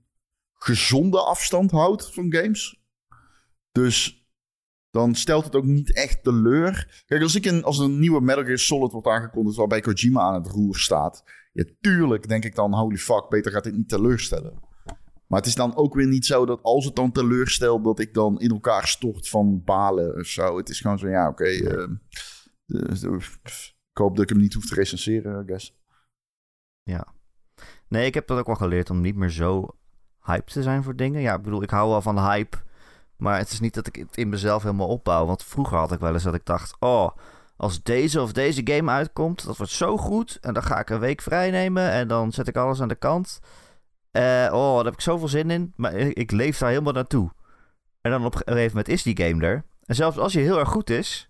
gezonde afstand houd van games. Dus dan stelt het ook niet echt teleur. Kijk, als, ik een, als een nieuwe Metal Gear Solid wordt aangekondigd waarbij Kojima aan het roer staat. Ja, tuurlijk denk ik dan, holy fuck, beter gaat dit niet teleurstellen. Maar het is dan ook weer niet zo dat als het dan teleurstelt, dat ik dan in elkaar stort van balen of zo. Het is gewoon zo, ja, oké. eh, dus, eh, ik hoop dat ik hem niet hoef te recenseren, I guess.
Ja. Nee, ik heb dat ook wel geleerd om niet meer zo hype te zijn voor dingen. Ja, ik bedoel, ik hou wel van hype. Maar het is niet dat ik het in mezelf helemaal opbouw. Want vroeger had ik wel eens dat ik dacht... Oh, als deze of deze game uitkomt, dat wordt zo goed. En dan ga ik een week vrij nemen. En dan zet ik alles aan de kant. Eh, oh, daar heb ik zoveel zin in. Maar ik, leef daar helemaal naartoe. En dan op een gegeven moment is die game er. En zelfs als je heel erg goed is...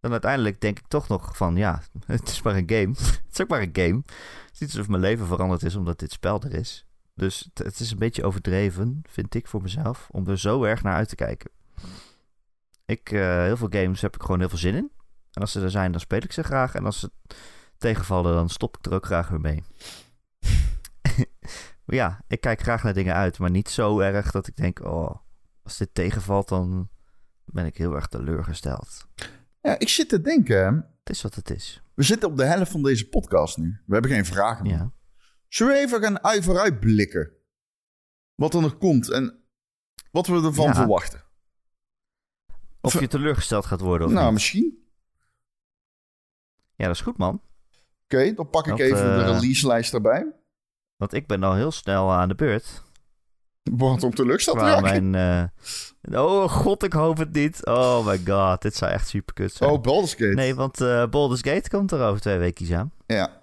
Dan uiteindelijk denk ik toch nog van... Ja, *laughs* het is maar een game. *laughs* het is ook maar een game. Het is niet alsof mijn leven veranderd is omdat dit spel er is. Dus het, het is een beetje overdreven, vind ik voor mezelf, om er zo erg naar uit te kijken. Ik, eh, heel veel games heb ik gewoon heel veel zin in. En als ze er zijn, dan speel ik ze graag. En als ze tegenvallen, dan stop ik er ook graag weer mee. *laughs* ja, ik kijk graag naar dingen uit, maar niet zo erg dat ik denk, oh, als dit tegenvalt, dan ben ik heel erg teleurgesteld.
Ja, ik zit te denken.
Het is wat het is.
we zitten op de helft van deze podcast nu. We hebben geen vragen meer.
Ja.
Zullen we even gaan uit vooruit blikken? Wat er nog komt en wat we ervan
Ja.
verwachten?
Of je teleurgesteld gaat worden of
nou,
niet.
misschien.
Ja, dat is goed, man.
Oké, dan pak ik even de
eh,
release-lijst erbij.
Want ik ben al heel snel aan de beurt.
Wat om teleurgesteld te raken.
mijn... eh, Oh god, ik hoop het niet. Oh my god, dit zou echt super kut zijn.
Oh, Baldur's Gate.
nee, want eh Baldur's Gate komt er over twee weken aan.
Ja,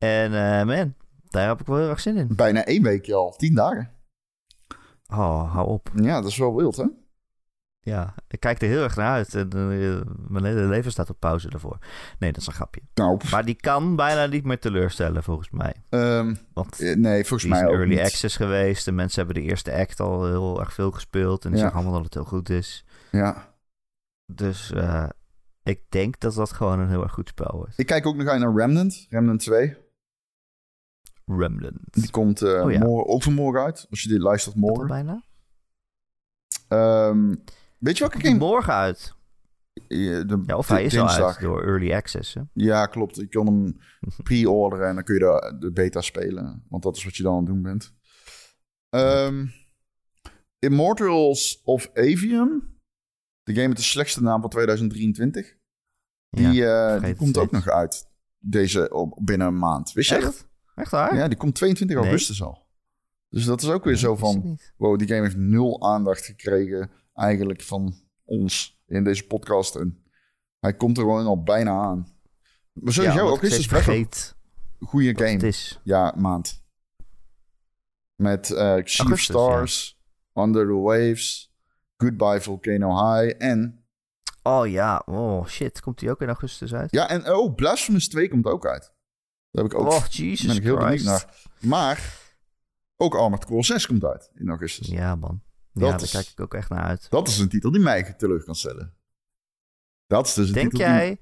En eh, man, daar heb ik wel heel erg zin in.
bijna één weekje al. Tien dagen.
Oh, hou op.
Ja, dat is wel wild, hè?
Ja, ik kijk er heel erg naar uit. En eh, mijn hele leven staat op pauze daarvoor. Nee, dat is een grapje.
Nou,
Maar die kan bijna niet meer teleurstellen, volgens mij.
ehm,
Want
eh, nee, volgens
die is
mij ook
early
niet.
access geweest. De mensen hebben de eerste act al heel erg veel gespeeld. En die
Ja.
zeggen allemaal dat het heel goed is.
Ja,
Dus Ik denk dat dat gewoon een heel erg goed spel wordt.
Ik kijk ook nog uit naar Remnant. Remnant 2.
Remnant.
Die komt eh,
Oh ja.
morgen, overmorgen uit. Als je dit luistert morgen.
bijna?
Ehm, weet je welke game?
morgen uit?
Ja, de-
Ja, of hij is al
dinsdag.
uit door Early Access. Hè?
Ja, klopt. Je kan hem *laughs* pre-orderen en dan kun je de, de beta spelen. Want dat is wat je dan aan het doen bent. Ehm, Immortals of Avium. De game met de slechtste naam van 2023. Die,
ja,
eh, die komt ook nog uit. Deze op, binnen een maand. Wist je?
Echt? Echt waar?
Ja, die komt 22
Nee.
augustus al. Dus dat is ook weer
Nee,
zo van... Wow, die game heeft nul aandacht gekregen eigenlijk van ons in deze podcast. En hij komt er gewoon al bijna aan. Maar sowieso,
ja,
wel
vergeet
een goede
wat het
game.
is.
Ja, maand. Met eh of
Augustus,
Stars, Under the Waves, Goodbye Volcano High en...
Oh ja, oh shit. Komt die ook in augustus uit?
Ja, en oh, Blasphemous 2 komt ook uit. Daar heb ik ook,
oh, Jesus
ben ik heel benieuwd
Christ.
naar. Maar ook Armored Core 6 komt uit in augustus.
Ja, man.
Dat
ja, daar
is-
kijk ik ook echt naar uit.
Dat is een titel die mij teleur kan stellen. Dat is dus een
Denk
titel die-
jij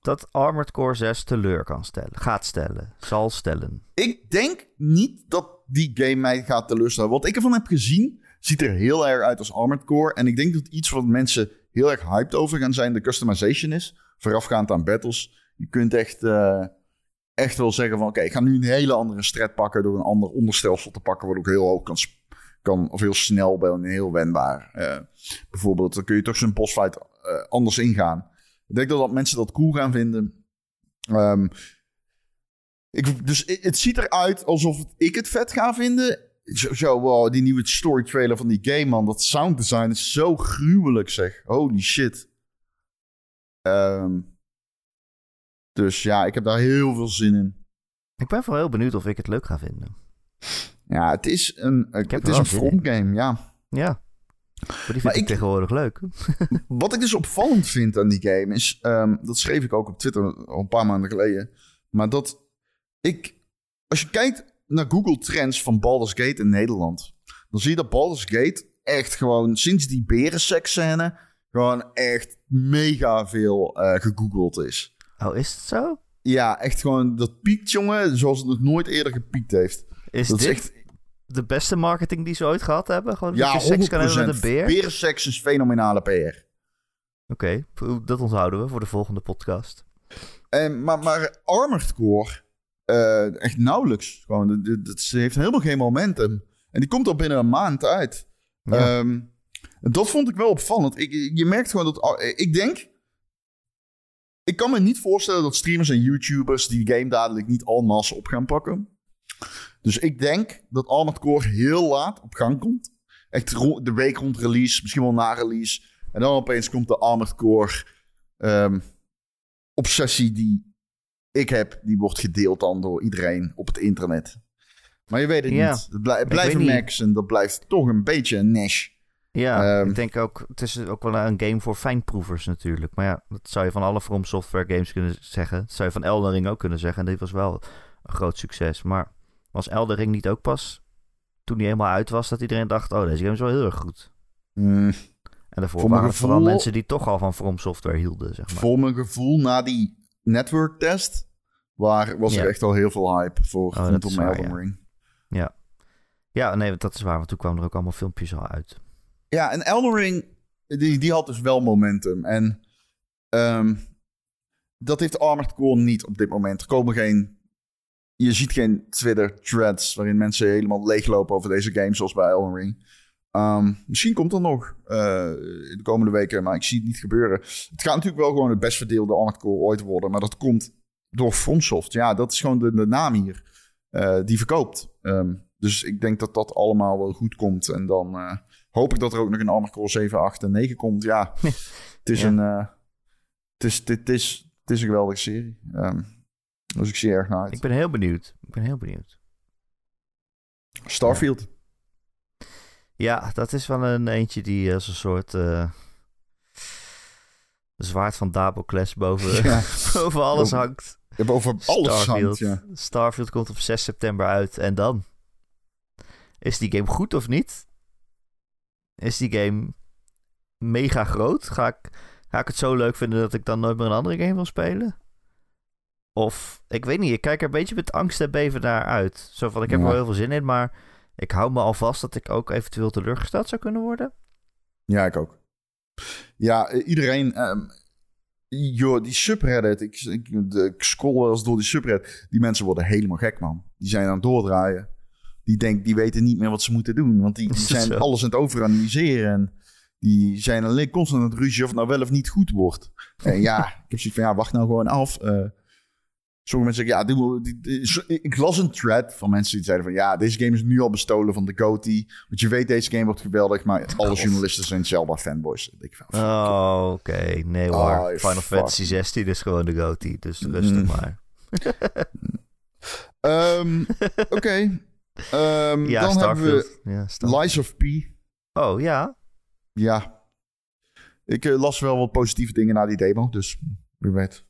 dat Armored Core 6 teleur kan stellen? Gaat stellen? Zal stellen?
Ik denk niet dat die game mij gaat teleurstellen. Wat ik ervan heb gezien, ziet er heel erg uit als Armored Core. En ik denk dat iets wat mensen heel erg hyped over gaan zijn, de customization is. Voorafgaand aan battles. Je kunt echt, eh, echt wel zeggen van... Oké, ik ga nu een hele andere strat pakken door een ander onderstelsel te pakken... wat ook heel hoog kan, kan of heel snel ben en heel wendbaar. Eh, bijvoorbeeld, dan kun je toch zo'n bossfight eh, anders ingaan. Ik denk dat, dat mensen dat cool gaan vinden. Ehm, ik, dus het ziet eruit alsof ik het vet ga vinden. Zo, zo die nieuwe story trailer van die game, man. Dat sound design is zo gruwelijk, zeg. Holy shit. Ehm, dus ja, ik heb daar heel veel zin in.
Ik ben vooral heel benieuwd of ik het leuk ga vinden.
Ja, het is een,
heb
het is een front game, ja.
Ja. Maar die vind
Maar
ik
ik-
tegenwoordig leuk. *laughs*
Wat ik dus opvallend vind aan die game is... ehm, dat schreef ik ook op Twitter al een paar maanden geleden. Maar dat ik... Als je kijkt naar Google Trends van Baldur's Gate in Nederland... dan zie je dat Baldur's Gate echt gewoon... sinds die berenseksscène... gewoon echt mega veel eh, gegoogeld is.
Oh, is het zo?
Ja, echt gewoon... Dat piekt, jongen, zoals het nog nooit eerder gepiekt heeft.
Is
Dat is
dit
echt...
de beste marketing die ze ooit gehad hebben? Gewoon
Ja,
je seks kan hebben
100%.
met een beer?
Berenseks is fenomenale PR.
Oké, dat onthouden we voor de volgende podcast.
En, maar, maar Armored Core, eh, echt nauwelijks. Gewoon, ze heeft helemaal geen momentum. En die komt al binnen een maand uit.
Ja.
Ehm, dat vond ik wel opvallend. Ik, je merkt gewoon dat... Ar- Ik denk... Ik kan me niet voorstellen dat streamers en YouTubers die game dadelijk niet masse op gaan pakken. Dus ik denk dat Armored Core heel laat op gang komt. Echt de week rond release, misschien wel na release. En dan opeens komt de Armored Core ehm, obsessie die ik heb, die wordt gedeeld dan door iedereen op het internet. Maar je weet het
Ja,
niet. Het, blij- het
ik
blijven
weet niet.
Macs en dat blijft toch een beetje een niche.
Ja,
Ehm,
ik denk ook, het is ook wel een game voor fijnproevers natuurlijk. Maar ja, dat zou je van alle From Software games kunnen zeggen. Dat zou je van Elden Ring ook kunnen zeggen. En dit was wel een groot succes. Maar was Elden Ring niet ook pas, toen die helemaal uit was, dat iedereen dacht, oh, deze game is wel heel erg goed.
Mm,
En daarvoor
Voor
waren vooral mensen die toch al van From Software hielden, zeg maar.
Voor mijn gevoel, na die network test, waar, was
Ja.
er echt al heel veel hype voor rondom
waar,
Elden
ja.
Ring.
Ja, nee, dat is waar. Want toen kwamen er ook allemaal filmpjes al uit.
Ja, en Elden Ring, die, die had dus wel momentum. En ehm, dat heeft Armored Core niet op dit moment. Er komen geen... Je ziet geen Twitter-threads waarin mensen helemaal leeglopen over deze game, zoals bij Elden Ring. Ehm, misschien komt dat nog eh, in de komende weken, maar ik zie het niet gebeuren. Het gaat natuurlijk wel gewoon het best verdeelde Armored Core ooit worden, maar dat komt door FromSoft. Ja, dat is gewoon de, de naam hier eh, die verkoopt. Ehm, dus ik denk dat dat allemaal wel goed komt. En dan eh, hoop ik dat er ook nog een Armored Core 7, 8 en 9 komt. *laughs* Ja, het is
Ja.
een... eh, het, is, het, is, het is een geweldige serie. Ehm, dus ik zie er erg naar uit.
Ik ben heel benieuwd. Ik ben heel benieuwd.
Starfield.
Ja, dat is wel een eentje die als een soort eh, zwaard van Damocles boven, *laughs*
Ja. *laughs*
boven alles
Boven-
hangt.
Je hebt over alles
Starfield.
ja.
Starfield komt op 6 september uit. En dan? Is die game goed of niet? Is die game mega groot? Ga ik, Ga ik het zo leuk vinden dat ik dan nooit meer een andere game wil spelen? Of, ik weet niet, ik kijk er een beetje met angst en beven naar uit. Zo van, ik heb
Ja.
wel heel veel zin in, maar ik hou me al vast dat ik ook eventueel teleurgesteld zou kunnen worden.
Ja, ik ook. Ja, iedereen... ehm, joh, die subreddit, ik, ik, de- ik scroll wel eens door die subreddit. Die mensen worden helemaal gek, man. Die zijn aan het doordraaien. Die, denk, die weten niet meer wat ze moeten doen. Want die, zijn alles aan het overanalyseren. En die zijn alleen constant aan het ruzie of het nou wel of niet goed wordt. En ja, *laughs* ik heb zoiets van, ja, wacht nou gewoon af. Eh, sommige mensen zeggen, ja, doe, die- ik las een thread van mensen die zeiden van, ja, deze game is nu al bestolen van de GOTY. Want je weet, deze game wordt geweldig, maar *laughs* alle journalisten zijn Zelda-fanboys. Ik van,
Oh, oké. Nee hoor.
Oh,
Final. Fantasy 16 is gewoon de GOTY, dus rustig
Mm.
maar. *laughs*
Ehm, Oké. Ehm,
Ja,
dan hebben we
Starfield. Ja, Starfield.
Lies of P.
Oh, ja?
Ja. Ik eh, las wel wat positieve dingen na die demo, dus wie weet.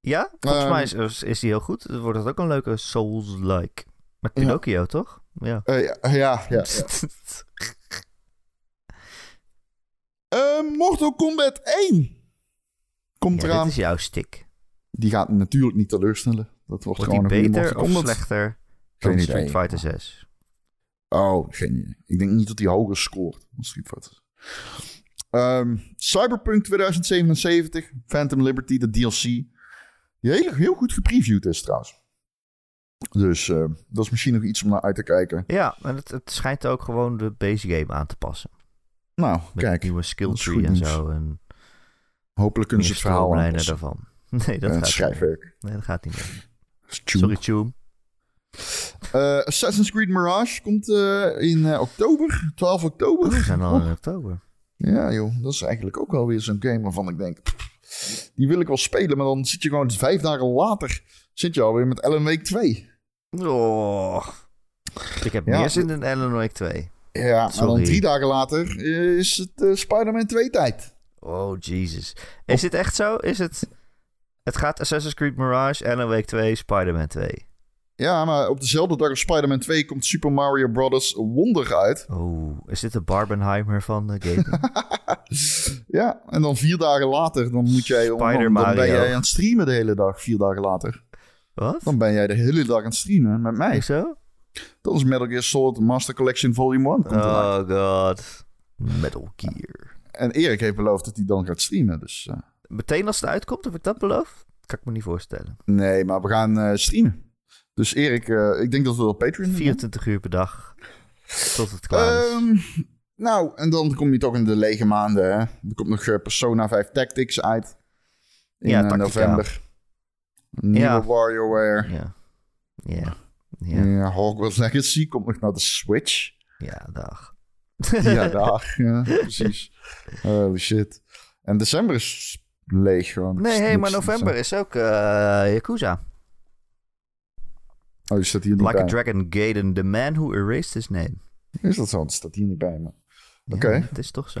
Ja? Volgens
Ehm,
mij is, is, is die heel goed. Dan wordt het ook een leuke Souls-like. Met
Ja.
Pinocchio, toch? Ja.
Eh, ja, ja, ja, ja. *laughs* Eh, Mortal Kombat 1 komt eraan.
dit is jouw stick.
Die gaat natuurlijk niet teleurstellen. Dat wordt,
Wordt
gewoon
die
een
beter of slechter
Geen
dan
idee.
Street Fighter 6?
Oh, geen idee. Ik denk niet dat hij hoger scoort dan Street Fighter. Ehm, Cyberpunk 2077, Phantom Liberty, de DLC. Die heel, heel goed gepreviewd is trouwens. Dus eh, dat is misschien nog iets om naar uit te kijken.
Ja, en het, het schijnt ook gewoon de base game aan te passen.
Nou,
Met
kijk.
nieuwe skill tree en zo. En
Hopelijk kunnen ze het verhaal
daarvan. *laughs* Nee, dat
En
gaat
het
niet
schrijfwerk.
Nee, dat gaat niet meer. Sorry, Tjoem.
Eh, Assassin's Creed Mirage komt eh, in eh, oktober, 12 oktober.
We zijn al in oktober.
Ja, joh, dat is eigenlijk ook wel weer zo'n game waarvan ik denk, pff, die wil ik wel spelen, maar dan zit je gewoon vijf dagen later, zit je alweer met Ellen Week 2.
Oh. Ik heb
Ja.
meer zin in Alan Wake 2.
Ja,
Sorry.
dan drie dagen later is het Spider-Man 2 tijd.
Oh, Jesus. Is dit echt zo? Is het... Het gaat Assassin's Creed Mirage, Alan Wake 2, Spider-Man 2.
Ja, maar op dezelfde dag als Spider-Man 2 komt Super Mario Bros. Wonder uit.
Oh, is dit de Barbenheimer van de gaming? *laughs*
Ja, en dan vier dagen later, dan moet jij,
Spider
dan, dan ben
Mario.
jij aan het streamen de hele dag, vier dagen later.
Wat?
Dan ben jij de hele dag aan het streamen met mij.
Hoezo?
Dan is Metal Gear Solid Master Collection Volume 1 komt eruit.
Oh god. Metal Gear.
En Erik heeft beloofd dat hij dan gaat streamen, dus... eh,
Meteen als het uitkomt, heb ik dat beloofd? Kan ik me niet voorstellen.
Nee, maar we gaan eh, streamen. Dus Erik, eh, ik denk dat we op Patreon doen.
24 uur per dag. Tot het klaar is.
Ehm, nou, en dan kom je toch in de lege maanden. Hè? Er komt nog eh, Persona 5 Tactics uit. In
Ja, Tactica.
november. Nieuwe
Ja.
WarioWare.
Ja. Ja. Ja.
Ja. Hogwarts Legacy komt nog naar de Switch.
Ja, dag.
Ja, *laughs* dag. Ja, precies. *laughs* Holy shit. En december is leeg gewoon.
Nee, hey, maar november is ook eh Yakuza.
Oh, die staat hier niet
Like a
bij.
Dragon Gaiden, the man who erased his name.
Is dat zo? Dat staat hier niet bij me.
Ja,
Oké.
het is toch zo.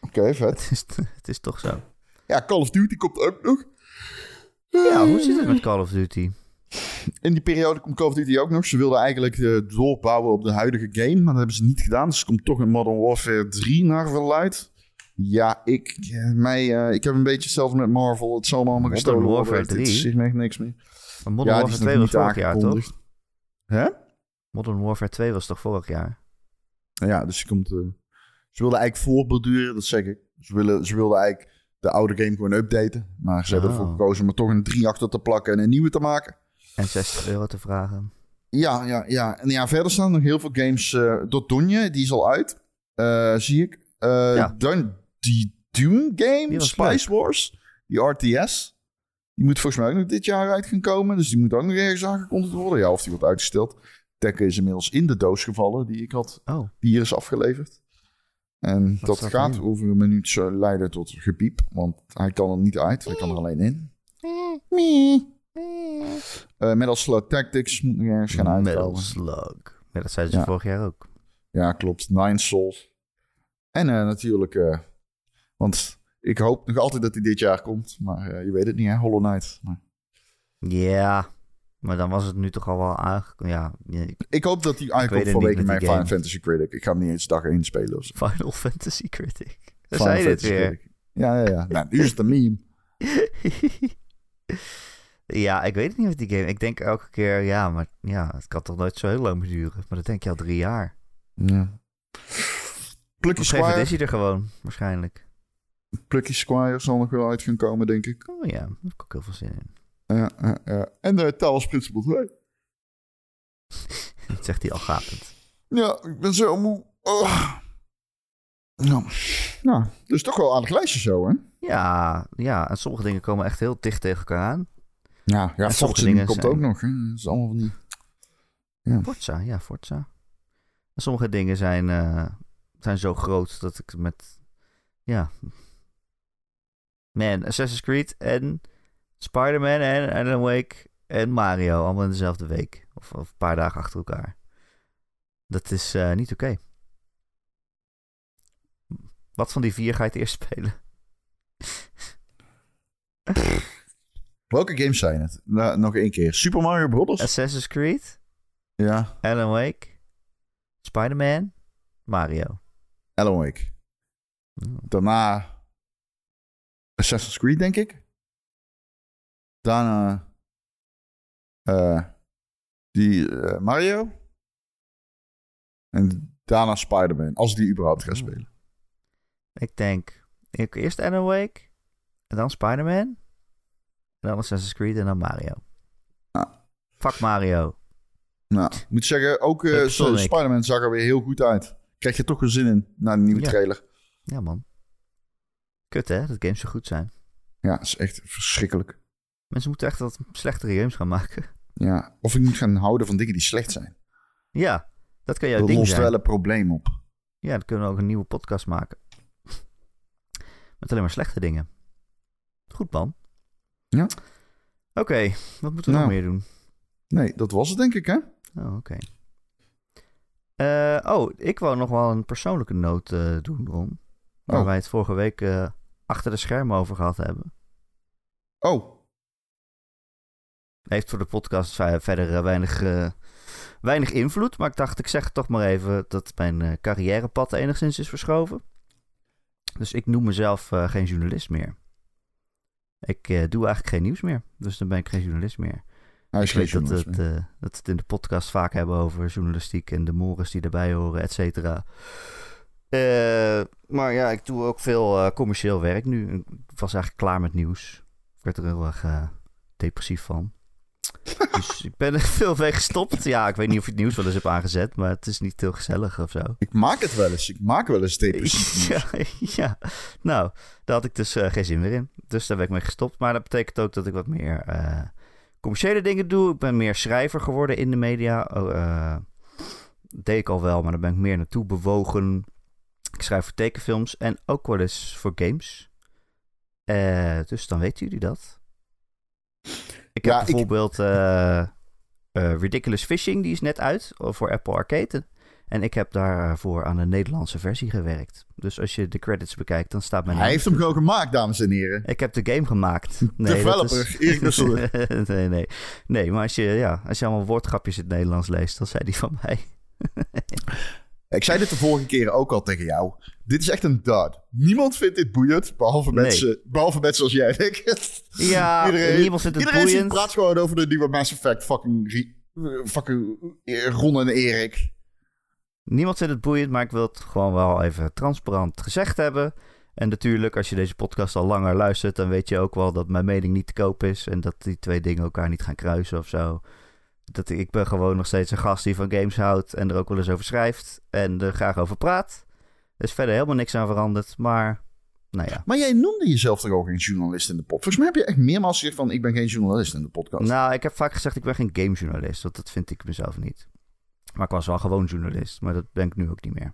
Oké, vet. *laughs*
Het is, het is toch zo.
Ja, Call of Duty komt ook nog.
Ja, hoe zit het met Call of Duty?
In die periode komt Call of Duty ook nog. Ze wilden eigenlijk eh, doorbouwen op de huidige game, maar dat hebben ze niet gedaan. Dus er komt toch een Modern Warfare 3 naar verluid. Ja, ik, mij, eh, ik heb een beetje hetzelfde met Marvel. Het zal me allemaal
Modern
gestolen worden.
Warfare
Het
3?
is echt niks meer.
Maar Modern
ja,
Warfare
die
2
is
was vorig jaar, toch?
Hè?
Modern Warfare 2 was toch vorig jaar?
Ja, dus je komt, eh, ze wilden eigenlijk voorborduren, dat zeg ik. Ze, willen, ze wilden eigenlijk de oude game gewoon updaten. Maar ze hebben
Oh.
ervoor gekozen om er toch een 3 achter te plakken en een nieuwe te maken.
En 60 euro te vragen.
Ja, ja, ja. En ja, verder staan nog heel veel games. eh Dottonje, die is al uit. eh, zie ik. Eh,
Ja.
Dan die Doom game,
Die
Spice Wars. Die RTS. Die moet volgens mij ook nog dit jaar uit gaan komen. Dus die moet ook nog ergens aangekondigd worden. Ja, of die wordt uitgesteld. Tekken is inmiddels in de doos gevallen die ik had.
Oh,
Die hier is afgeleverd. En dat gaat over een minuut leiden tot gepiep. Want hij kan er niet uit. Hij kan er alleen in. Eh Metal Slug Tactics moet nog ergens gaan
Metal
uitkomen.
Slug. Ja, dat zeiden ze
Ja.
vorig jaar ook.
Ja, klopt. Nine Souls. En eh, natuurlijk, eh, want ik hoop nog altijd dat hij dit jaar komt. Maar eh, je weet het niet, hè? Hollow Knight. Maar
Ja, maar dan was het nu toch al wel aangekomen. Ja,
ik hoop dat hij aankomt vanwege mijn Final
game.
Fantasy Critic. Ik ga hem niet eens dag 1 spelen. Of zo.
Final Fantasy Critic.
Final
zei dit
Fantasy
weer.
Critic. Ja, ja, ja. Nou, nu is het een meme. *laughs*
ja, ik weet het niet met die game. Ik denk elke keer, ja, maar ja, het kan toch nooit zo heel lang duren. Maar dat denk je al drie jaar.
Ja.
Gegeven moment is
Squire,
hij er gewoon, waarschijnlijk.
Plucky Squire zal nog wel uit gaan komen, denk ik.
Oh ja, daar heb ik ook heel veel zin in.
Ja, ja, ja. En de Talos Principle 2.
Dat *laughs* zegt hij al gapend.
Ja, ik ben zo moe. Oh. Nou, nou, dus toch wel aardig lijstje zo, hè?
Ja, ja, en sommige dingen komen echt heel dicht tegen elkaar aan.
Ja, ja
sommige dingen
komt
zijn-
ook nog. Hè? Dat is allemaal van die...
Forza, ja, Forza. En sommige dingen zijn, eh, zijn zo groot dat ik met... Ja. Man, Assassin's Creed en Spider-Man en Alan Wake en Mario. Allemaal in dezelfde week. Of, of een paar dagen achter elkaar. Dat is eh, niet oké. Wat van die vier ga je het eerst *laughs* spelen?
Welke games zijn het? Nou, nog één keer. Super Mario Bros.
Assassin's Creed,
Ja,
Alan Wake, Spider-Man, Mario.
Alan Wake.
Hmm.
Daarna Assassin's Creed, denk ik. Daarna eh, die eh, Mario. En daarna Spider-Man, als die überhaupt ga
Hmm.
spelen.
Ik denk ik eerst Alan Wake, en dan Spider-Man, en dan Assassin's Creed en dan Mario.
Ah.
Fuck Mario.
Nou, ik moet zeggen, ook
Sonic.
Spider-Man zag er weer heel goed uit. Krijg je toch weer zin in, na de nieuwe
Ja.
trailer.
Ja man. Kut hè, dat games zo goed zijn.
Ja, dat is echt verschrikkelijk.
Mensen moeten echt wat slechtere games gaan maken. *laughs*
Ja, of ik moet gaan houden van dingen die slecht zijn.
Ja, dat kan jouw
Dat
ding
lost
zijn.
wel een probleem op.
Ja, dan kunnen we ook een nieuwe podcast maken. *laughs* Met alleen maar slechte dingen. Goed man.
Ja.
Oké, wat moeten we
Nou.
nog meer doen?
Nee, dat was het denk ik, hè?
Oh, oké. Eh, oh, ik wou nog wel een persoonlijke noot eh, doen, Ron. Waar
Oh.
wij het vorige week eh, achter de schermen over gehad hebben.
Oh,
Heeft voor de podcast ve- verder eh, weinig, eh, weinig invloed. Maar ik dacht, ik zeg het toch maar even dat mijn carrièrepad enigszins is verschoven. Dus ik noem mezelf geen journalist meer. Ik doe eigenlijk geen nieuws meer. Dus dan ben ik geen journalist meer.
hij is
Ik weet dat, het, dat we het in de podcast vaak hebben over journalistiek en de mores die erbij horen, et cetera. Eh, maar ja, ik doe ook veel eh, commercieel werk nu. Ik was eigenlijk klaar met nieuws. Ik werd er heel erg eh, depressief van. *laughs* dus ik ben er veel mee gestopt. Ja, ik weet niet of je het nieuws wel eens hebt aangezet, maar het is niet heel gezellig of zo.
Ik maak het wel eens. Ik maak wel eens depressief *laughs*
ja, *laughs* ja, nou, daar had ik dus geen zin meer in. Dus daar ben ik mee gestopt. Maar dat betekent ook dat ik wat meer commerciële dingen doe. Ik ben meer schrijver geworden in de media. Oh, deed ik al wel, maar daar ben ik meer naartoe bewogen. Ik schrijf voor tekenfilms en ook wel eens voor games. Eh, dus dan weten jullie dat. Ik heb
Ja, ik-
bijvoorbeeld eh, eh, Ridiculous Fishing, die is net uit voor Apple Arcade. En ik heb daarvoor aan een Nederlandse versie gewerkt. Dus als je de credits bekijkt, dan staat mijn
Hij heeft hem gewoon gemaakt, dames en heren.
Ik heb de game gemaakt. dat
Developer,
is-
Erik Nusselder. *laughs*
nee, nee. Nee, maar als je, ja, als je allemaal woordgrapjes in het Nederlands leest, dan zei die van mij. *laughs*
Ik zei dit de vorige keer ook al tegen jou. Dit is echt een dud. Niemand vindt dit boeiend, behalve,
Nee.
mensen, behalve mensen als jij, denk ik.
Ja, *laughs*
Iedereen-
niemand vindt het
Iedereen
boeiend.
praat gewoon over de nieuwe Mass Effect. Fucking, fucking Ron en Erik.
Niemand vindt het boeiend, maar ik wil het gewoon wel even transparant gezegd hebben. En natuurlijk, als je deze podcast al langer luistert, dan weet je ook wel dat mijn mening niet te koop is. En dat die twee dingen elkaar niet gaan kruisen of zo. Dat ik ben gewoon nog steeds een gast die van games houdt en er ook wel eens over schrijft. En er graag over praat. Er is verder helemaal niks aan veranderd, maar nou ja.
Maar jij noemde jezelf toch ook geen journalist in de podcast? Volgens mij heb je echt meermaals gezegd van... ik ben geen journalist in de podcast.
Nou, ik heb vaak gezegd ik ben geen gamejournalist, want dat vind ik mezelf niet. Maar ik was wel gewoon journalist, maar dat ben ik nu ook niet meer.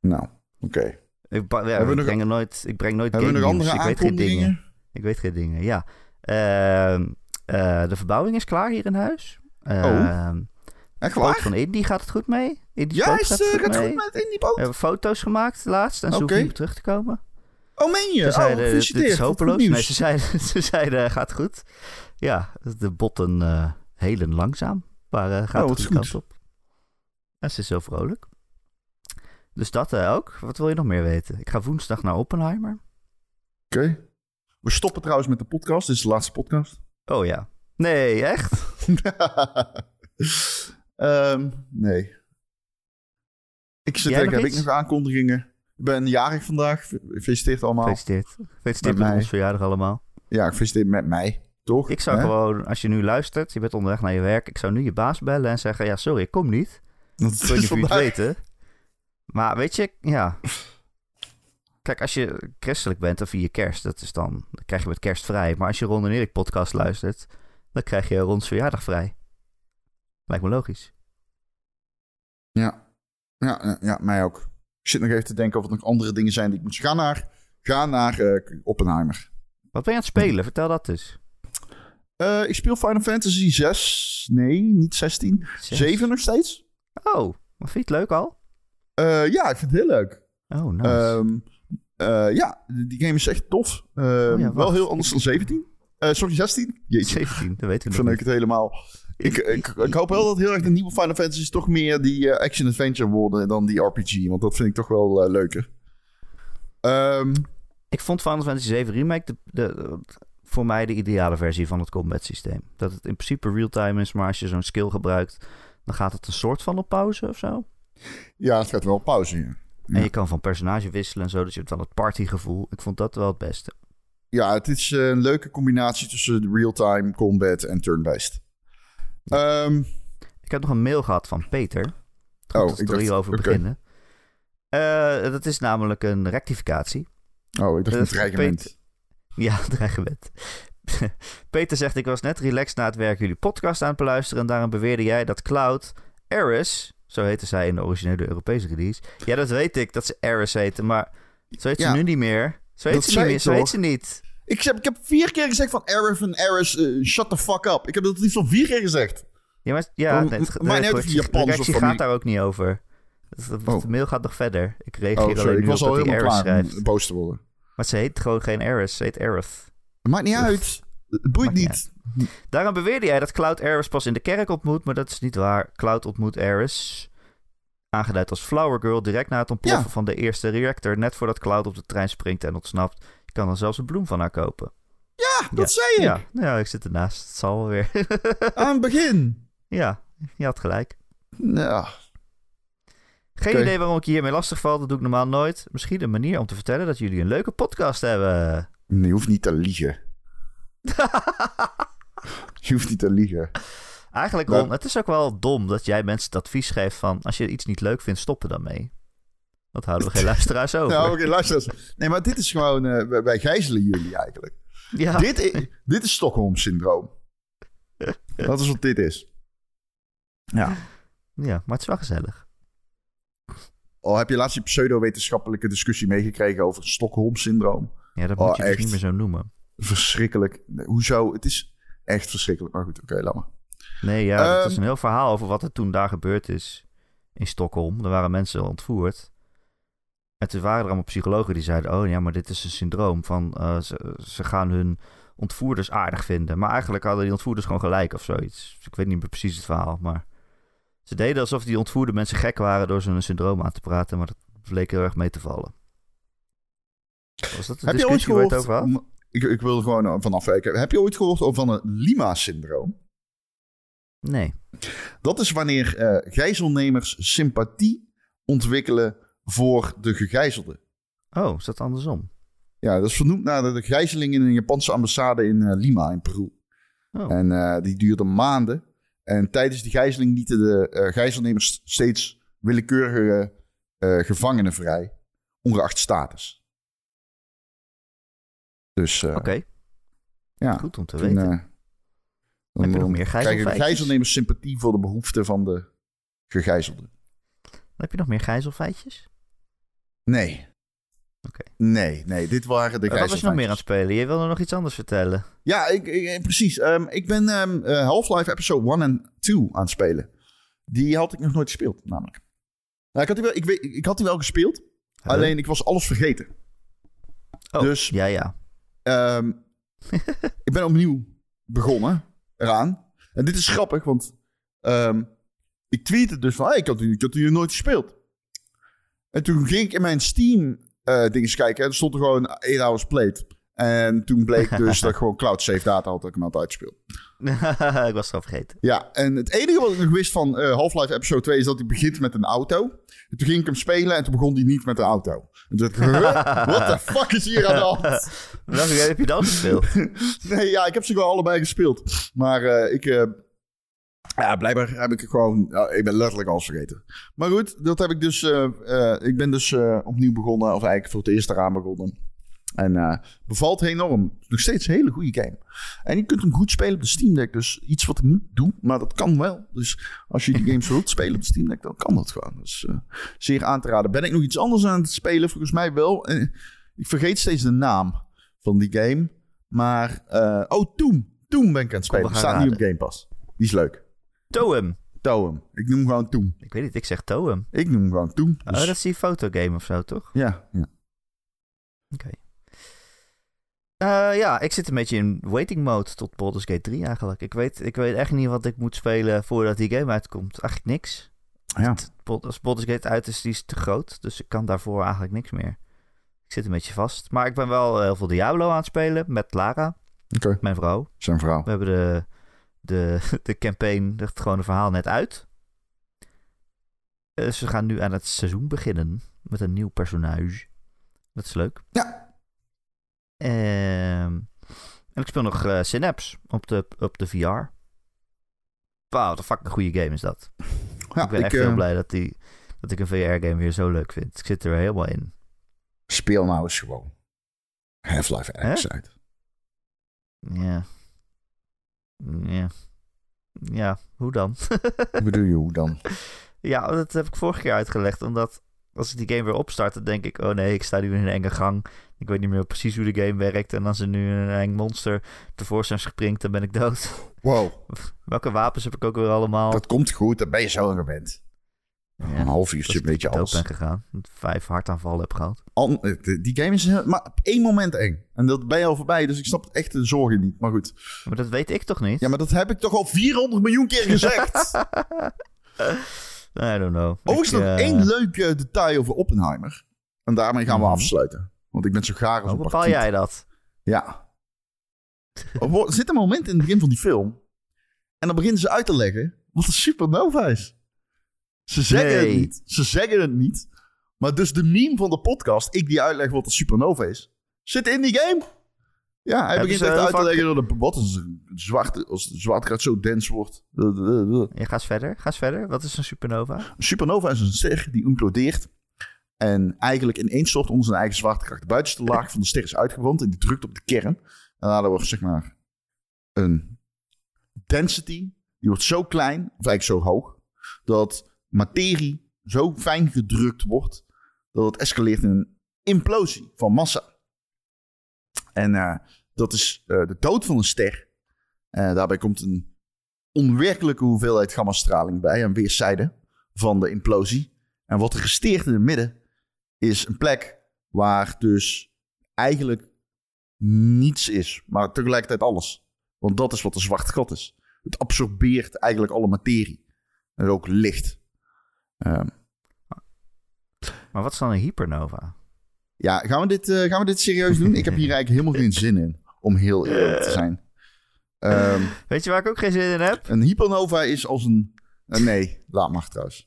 Nou, oké.
Ik, ja, ik breng nooit, ik breng nooit
Hebben we nog
game
andere.
Ik weet geen dingen. Ik weet geen dingen, ja. Ehm, eh, de verbouwing is klaar hier in huis. Ehm
Echt waar?
van Indy gaat het goed mee.
Ja, is,
gaat
eh,
het goed
gaat
mee.
goed met in die boot?
We hebben foto's gemaakt laatst en ze
Oké.
hoeven niet meer terug te komen.
Oh, meen je?
Ze
Oh,
zeiden, dit is hopeloos. Nee, ze zeiden, *laughs* ze zeiden, gaat goed. Ja, de botten eh helen langzaam. Maar eh, gaat
Oh,
de kant op. En ze is zo vrolijk. Dus dat eh, ook. Wat wil je nog meer weten? Ik ga woensdag naar Oppenheimer.
Oké. We stoppen trouwens met de podcast. Dit is de laatste podcast.
Oh ja. Nee, echt? *laughs*
Ehm, nee. Ik zit denken,
nog
heb ik nog aankondigingen? Ik ben jarig vandaag. Gefeliciteerd allemaal.
Gefeliciteerd. Gefeliciteerd
Met
met ons verjaardag allemaal.
Ja, gefeliciteerd met mij. Toch?
Ik zou gewoon, als je nu luistert, je bent onderweg naar je werk. Ik zou nu je baas bellen en zeggen, ja sorry, ik kom niet.
Dat
Ik niet
is
je het
vandaag-
weten. Maar weet je, ja. Kijk, als je christelijk bent of vier kerst, dat is dan, dan krijg je met kerst vrij. Maar als je Ron en Erik podcast luistert, dan krijg je Rons verjaardag vrij. Lijkt me logisch.
Ja. Ja, ja, mij ook. Ik zit nog even te denken of er nog andere dingen zijn die ik moet... Ga naar, ga naar eh, Oppenheimer.
Wat ben je aan het spelen? Vertel dat dus.
Ik speel Final Fantasy 6. Nee, niet 16.
Zes.
7 nog steeds.
Oh, maar vind je het leuk al?
Eh, ja, ik vind het heel leuk.
Oh, nice.
Ehm, eh, ja, die game is echt tof. Ehm,
Oh ja,
wel heel anders dan 17. Eh, sorry, 16? Jeetje,
17, dat weten we
ik
nog
het helemaal. Ik, ik, ik hoop wel dat heel erg de nieuwe Final Fantasy's toch meer die eh, action-adventure worden dan die RPG. Want dat vind ik toch wel eh, leuker. Ehm,
Ik vond Final Fantasy 7 Remake de, de, de- voor mij de ideale versie van het combat systeem. Dat het in principe real-time is, maar als je zo'n skill gebruikt, dan gaat het een soort van op pauze of zo.
ja, het gaat wel op pauze. Ja.
En je kan van personage wisselen en zo, dus je hebt wel het partygevoel. Ik vond dat wel het beste.
Ja, het is eh, een leuke combinatie tussen real-time combat en turn-based. Ehm,
Ik heb nog een mail gehad van Peter. Goed
Oh,
dat
ik
er
dacht-
hierover beginnen. Eh, dat is namelijk een rectificatie.
oh, ik dacht
Dat
een dreigement.
Peter- Ja, *laughs* dreigement. *laughs* Peter zegt, ik was net relaxed na het werk jullie podcast aan het beluisteren... en daarom beweerde jij dat Cloud Eris, zo heette zij in de originele Europese release... Ja, dat weet ik, dat ze Eris heette, maar zo heet
Ja,
ze nu niet meer. Zo heet ze niet meer, zo heet ze niet.
Ik heb, ik heb vier keer gezegd van Arif en Aris, eh, shut the fuck up. Ik heb dat liefst al vier keer gezegd.
Ja, maar, ja, het, de
of
reactie gaat daar ook niet over. Het- het-
Oh.
De mail gaat nog verder. Ik
Oh,
reageer
sorry,
alleen
ik
nu
was
op
al
dat
helemaal klaar
schrijft.
boos te worden.
Maar ze heet gewoon geen Eris, ze heet Aerith.
Maakt niet uit. Het boeit
Maakt niet
niet.
Daarom beweerde jij dat Cloud Ares pas in de kerk ontmoet, maar dat is niet waar. Cloud ontmoet Ares, aangeduid als Flower Girl, direct na het ontploffen
Ja.
van de eerste reactor, net voordat Cloud op de trein springt en ontsnapt. Je kan dan zelfs een bloem van haar kopen.
Ja, dat
Ja.
zei ik.
Ja, ja, ik zit ernaast. Het zal wel weer. *laughs*
Aan het begin.
ja, je had gelijk.
Ja.
Geen idee waarom ik je hiermee lastig val, dat doe ik normaal nooit. Misschien een manier om te vertellen dat jullie een leuke podcast hebben.
Je hoeft niet te liegen. *laughs* Je hoeft niet te liegen.
Eigenlijk,
Nou-
Ron, het is ook wel dom dat jij mensen het advies geeft van... als je iets niet leuk vindt, stop er dan mee. Dat houden we geen luisteraars over.
Nou, oké, luister eens. Nee, maar dit is gewoon... eh, wij- gijzelen jullie eigenlijk.
ja.
Dit, is, dit is Stockholm-syndroom. Dat is wat dit is. Ja.
ja, maar het is wel gezellig.
Oh, heb je laatst die pseudo-wetenschappelijke discussie meegekregen over Stockholm-syndroom?
Ja, dat
Oh,
moet je dus niet meer zo noemen.
Verschrikkelijk. Nee, Hoezo? Het is echt verschrikkelijk. Maar goed, oké, laat maar.
Nee, ja, het
Ehm.
is een heel verhaal over wat er toen daar gebeurd is in Stockholm. Er waren mensen ontvoerd. En toen waren er allemaal psychologen die zeiden... oh ja, maar dit is een syndroom van... eh, ze, ze gaan hun ontvoerders aardig vinden. Maar eigenlijk hadden die ontvoerders gewoon gelijk of zoiets. Dus ik weet niet meer precies het verhaal, maar... Ze deden alsof die ontvoerde mensen gek waren door ze een syndroom aan te praten... maar dat bleek heel erg mee te vallen. Was dat de
Heb je ooit
discussie waar je
gehoord...
het over
ik, ik wil er gewoon eh, vanaf wijken. Heb je ooit gehoord over van een Lima-syndroom?
Nee.
Dat is wanneer eh, gijzelnemers sympathie ontwikkelen voor de gegijzelde.
Oh, is dat andersom?
Ja, dat is vernoemd naar de, gijzeling in een Japanse ambassade in eh, Lima in Peru.
Oh,
En eh, die duurde maanden. En tijdens die gijzeling lieten de eh, gijzelnemers steeds willekeurige gevangenen vrij, ongeacht status. Dus
oké.
ja,
Goed om te
toen,
weten.
dan,
Heb je nog meer
krijgen gijzelnemers sympathie voor de behoeften van de gegijzelden.
Heb je nog meer gijzelfeitjes?
Nee.
Oké.
Nee, nee, dit waren de
Wat was je nog meer aan het spelen? Je wilde nog iets anders vertellen.
Ja, ik, ik- precies. Ehm, ik ben ehm, eh, Half-Life episode 1 en 2 aan het spelen. Die had ik nog nooit gespeeld, namelijk. Nou, ik, had die wel, ik, weet, ik had die wel gespeeld, alleen ik was alles vergeten.
Oh,
dus-
ja, ja.
Ehm, *laughs* ik ben opnieuw begonnen eraan. En dit is grappig, want ik tweette dus van... Hey, ik, had die, ik had die nog nooit gespeeld. En toen ging ik in mijn Steam dingen kijken. En er stond er gewoon 8 hours played. En toen bleek *laughs* dus dat ik gewoon cloud save data had dat ik hem had uitgespeeld. *laughs*
ik was het al vergeten.
Ja, en het enige wat ik nog wist van eh, Half-Life Episode 2 is dat hij begint met een auto. En toen ging ik hem spelen en toen begon hij niet met een auto. En toen dacht ik, huh? *laughs* what the fuck is hier aan de hand?
Welke game heb je dan gespeeld?
Nee, ja, ik heb ze wel allebei gespeeld. Maar eh, ik... ja, blijkbaar heb ik gewoon... ik ben letterlijk alles vergeten. Maar goed, dat heb ik dus... eh, eh, ik ben dus eh, opnieuw begonnen. Of eigenlijk voor het eerst eraan begonnen. En bevalt enorm. Nog steeds een hele goede game. En je kunt hem goed spelen op de Steam Deck. Dus iets wat ik niet doe, maar dat kan wel. Dus als je die games wilt spelen op de Steam Deck, dan kan dat gewoon. Dus zeer aan te raden. Ben ik nog iets anders aan het spelen? Volgens mij wel. Ik vergeet steeds de naam van die game. Maar, oh, Toom. Toom ben ik aan het spelen. staat nu op. Game Pass. Die is leuk.
Toem.
Toem. Ik noem hem gewoon Toom.
Ik weet niet, ik zeg Toem.
Ik noem hem gewoon Toom.
Oh,
Dus,
dat is die fotogame of zo, toch?
ja, ja.
Oké. Eh, ja, ik zit een beetje in waiting mode tot Baldur's Gate 3 eigenlijk. Ik weet, ik weet echt niet wat ik moet spelen voordat die game uitkomt. Eigenlijk niks.
ja.
Het- Als Baldur's Gate uit is, die is te groot. Dus ik kan daarvoor eigenlijk niks meer. Ik zit een beetje vast. Maar ik ben wel heel veel Diablo aan het spelen met Lara,
Oké,
mijn vrouw.
zijn verhaal.
We hebben de, de, *laughs* de campaign, het gewone verhaal net uit. Dus we gaan nu aan het seizoen beginnen met een nieuw personage. Dat is leuk.
Ja.
Ehm, en ik speel nog eh, Synapse op de, op de VR. Wauw, wat een fucking goede game is dat.
Ja,
ik ben
ik
echt
eh,
heel blij dat, die, dat ik een VR-game weer zo leuk vind. Ik zit er helemaal in.
speel nou eens gewoon Half-Life X uit.
Ja. Ja. Ja, hoe dan?
Hoe bedoel je hoe dan? *laughs*
Ja, dat heb ik vorige keer uitgelegd. Omdat als ik die game weer opstart, dan denk ik... Oh nee, ik sta nu in een enge gang. Ik weet niet meer precies hoe de game werkt. En als er nu een eng monster tevoorschijn springt, dan ben ik dood.
Wow, *laughs*
Welke wapens heb ik ook weer allemaal?
dat komt goed. Dan ben je zo gewend.
Ja,
een half uurtje
ik
weet je
dood
alles.
ben gegaan. Vijf hartaanvallen heb gehad.
Eh, die game is maar op één moment eng. En dat ben je al voorbij, dus ik snap echt de zorgen niet. Maar goed.
Maar dat weet ik toch niet?
Ja, maar dat heb ik toch al 400 miljoen keer gezegd. *laughs*
I don't know.
Overigens
Ik,
nog
eh,
één leuk detail over Oppenheimer. En daarmee gaan we
Mhm.
afsluiten. Want ik ben zo graag als
Hoe
een
bepaal jij dat?
Ja. Er er zit een moment in het begin van die film. En dan beginnen ze uit te leggen wat een supernova is. Ze zeggen
Nee.
het niet. Ze zeggen het niet. Maar dus de meme van de podcast, ik die uitleg wat een supernova is, zit in die game. Ja, hij
Hebben
begint echt uit te leggen dat de, wat is een zwarte, als de zwaartekracht zo dens wordt. Een
Ja, ga eens verder. Ga eens verder. Wat is een supernova?
supernova is een ster die implodeert. En eigenlijk ineenstort onder zijn eigen zwaartekracht. De buitenste laag van de ster is uitgebrand en die drukt op de kern. En daardoor wordt zeg maar een density, die wordt zo klein, of eigenlijk zo hoog, dat materie zo fijn gedrukt wordt, dat het escaleert in een implosie van massa. En eh, dat is eh, de dood van een ster. Eh, daarbij komt een onwerkelijke hoeveelheid gammastraling bij aan weerszijden van de implosie. En wat er resteert in het midden is een plek waar dus eigenlijk niets is, maar tegelijkertijd alles. Want dat is wat een zwart gat is. Het absorbeert eigenlijk alle materie. En ook licht. Ehm,
Maar wat is dan een hypernova?
ja, gaan we, dit, eh, gaan we dit serieus doen? Ik heb hier *laughs* eigenlijk helemaal geen zin in, om heel eerlijk te zijn. Ehm,
Weet je waar ik ook geen zin in heb?
een hypernova is als een... eh, nee, laat maar trouwens.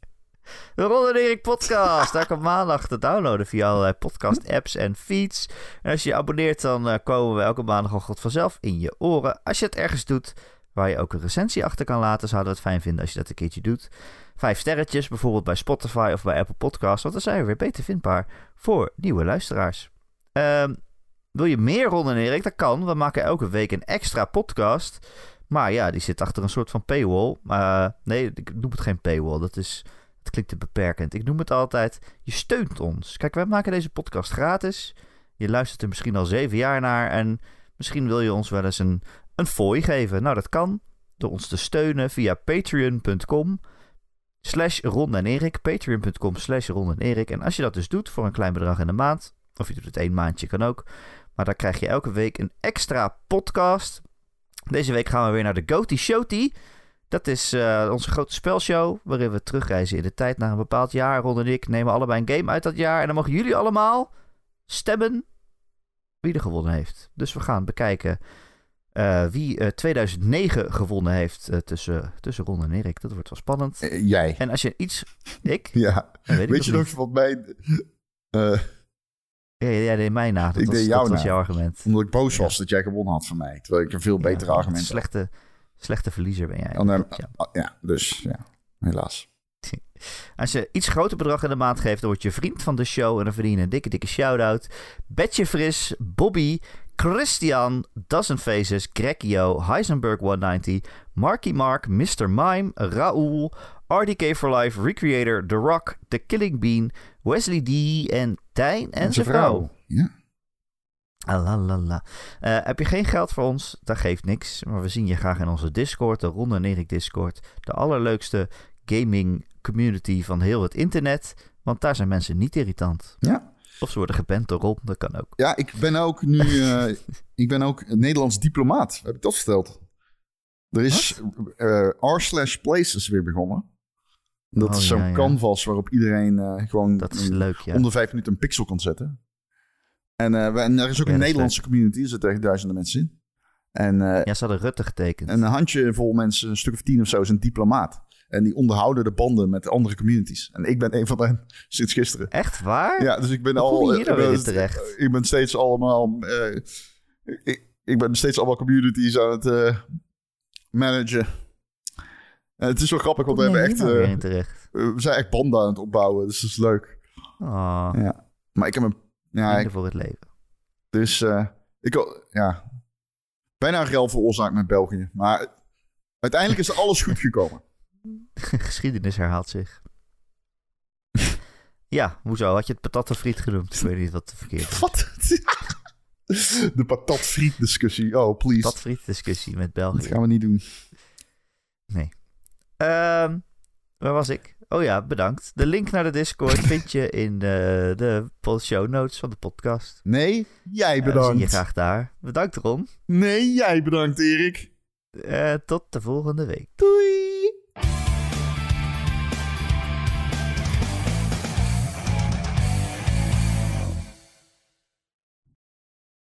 De Ron en Erik podcast. Daar kan maandag te downloaden via allerlei podcast apps en feeds. En als je je abonneert, dan eh, komen we elke maandagochtend vanzelf in je oren. Als je het ergens doet waar je ook een recensie achter kan laten, zouden we het fijn vinden als je dat een keertje doet. Vijf sterretjes, bijvoorbeeld bij Spotify of bij Apple Podcasts, want dan zijn we weer beter vindbaar voor nieuwe luisteraars. Ehm, wil je meer Ron en Erik? Dat kan. We maken elke week een extra podcast. Maar ja, die zit achter een soort van paywall. Uh, nee, ik noem het geen paywall. Dat is het klinkt te beperkend. Ik noem het altijd, je steunt ons. Kijk, wij maken deze podcast gratis. Je luistert er misschien al zeven jaar naar en misschien wil je ons wel eens een, een fooi geven. Nou, dat kan door ons te steunen via patreon.com slash Ron en Erik. Patreon.com slash Ron en Erik. En als je dat dus doet voor een klein bedrag in de maand, of je doet het één maandje, kan ook. Maar dan krijg je elke week een extra podcast. Deze week gaan we weer naar de Goaty Showty. Dat is eh, onze grote spelshow, waarin we terugreizen in de tijd naar een bepaald jaar. Ron en ik nemen allebei een game uit dat jaar. En dan mogen jullie allemaal stemmen wie er gewonnen heeft. Dus we gaan bekijken eh, wie eh, 2009 gewonnen heeft eh, tussen, tussen Ron en Erik. Dat wordt wel spannend.
Jij.
En als je iets... Ik? *laughs*
Ja.
Weet
je
nog
wat mijn...
Ja, jij deed mij na. Dat
Ik
was,
deed jou
dat was jouw argument.
omdat ik boos was dat jij gewonnen had van mij. Terwijl ik een veel betere
Ja,
argument had.
Slechte, slechte verliezer ben jij.
Oh,
Ja.
ah, ja, dus ja, helaas. *laughs*
Als je iets groter bedrag in de maand geeft, dan word je vriend van de show en dan verdien je een dikke, dikke shout-out. Betje Fris, Bobby, Christian, Dozen Faces, Grekio, Heisenberg 190, Marky Mark, Mr. Mime, Raoul, RDK for Life, Recreator, The Rock, The Killing Bean, Wesley D en Tijn en zijn vrouw.
Ja.
Alalala. Eh, heb je geen geld voor ons? Dat geeft niks. Maar we zien je graag in onze Discord, de Ron en Erik Discord. De allerleukste gaming community van heel het internet. Want daar zijn mensen niet irritant.
Ja.
Of ze worden geband door Ron, dat kan ook.
ja, ik ben ook nu... eh, *laughs* ik ben ook een Nederlands diplomaat. Heb ik dat verteld? Er is eh r slash places weer begonnen. Dat
Oh,
is zo'n
ja, ja.
canvas waarop iedereen eh, gewoon
Dat is
een-
leuk, ja.
onder vijf minuten een pixel kan zetten. En, eh, we- en er is ook een Nederlandse community. Er zitten echt duizenden mensen in. En, eh,
Ja, ze hadden Rutte getekend.
en een handjevol mensen, een stuk of tien of zo, is een diplomaat. En die onderhouden de banden met andere communities. En ik ben een van hen *laughs* sinds gisteren.
Echt waar?
Ja, dus ik ben
Hoe
al.
hier
ik ben-
weer in terecht?
Ik ben steeds allemaal. eh, ik, ik ben steeds allemaal communities aan het eh, managen. En het is wel grappig, want we hebben echt. eh, we zijn echt banden aan het opbouwen, dus dat is leuk.
Oh,
Ja. Maar ik heb een. Ja, ik,
voor het leven.
dus. ik ja. Bijna een rel veroorzaakt met België. Maar uiteindelijk is alles goed gekomen. *laughs*
Geschiedenis herhaalt zich. *laughs* ja, hoezo? Had je het patattenfriet genoemd? Ik weet niet wat verkeerd is. *laughs*
Wat? De patatfriet discussie. Oh, please.
Patatfriet discussie met
Dat
België.
gaan we niet doen.
Ehm, waar was ik? Oh ja, bedankt. De link naar de Discord vind je in eh, de show notes van de podcast.
Nee, jij
Eh, zie je
bedankt.
graag daar. Bedankt Ron.
nee, jij bedankt, Erik.
Eh, tot de volgende week.
Doei.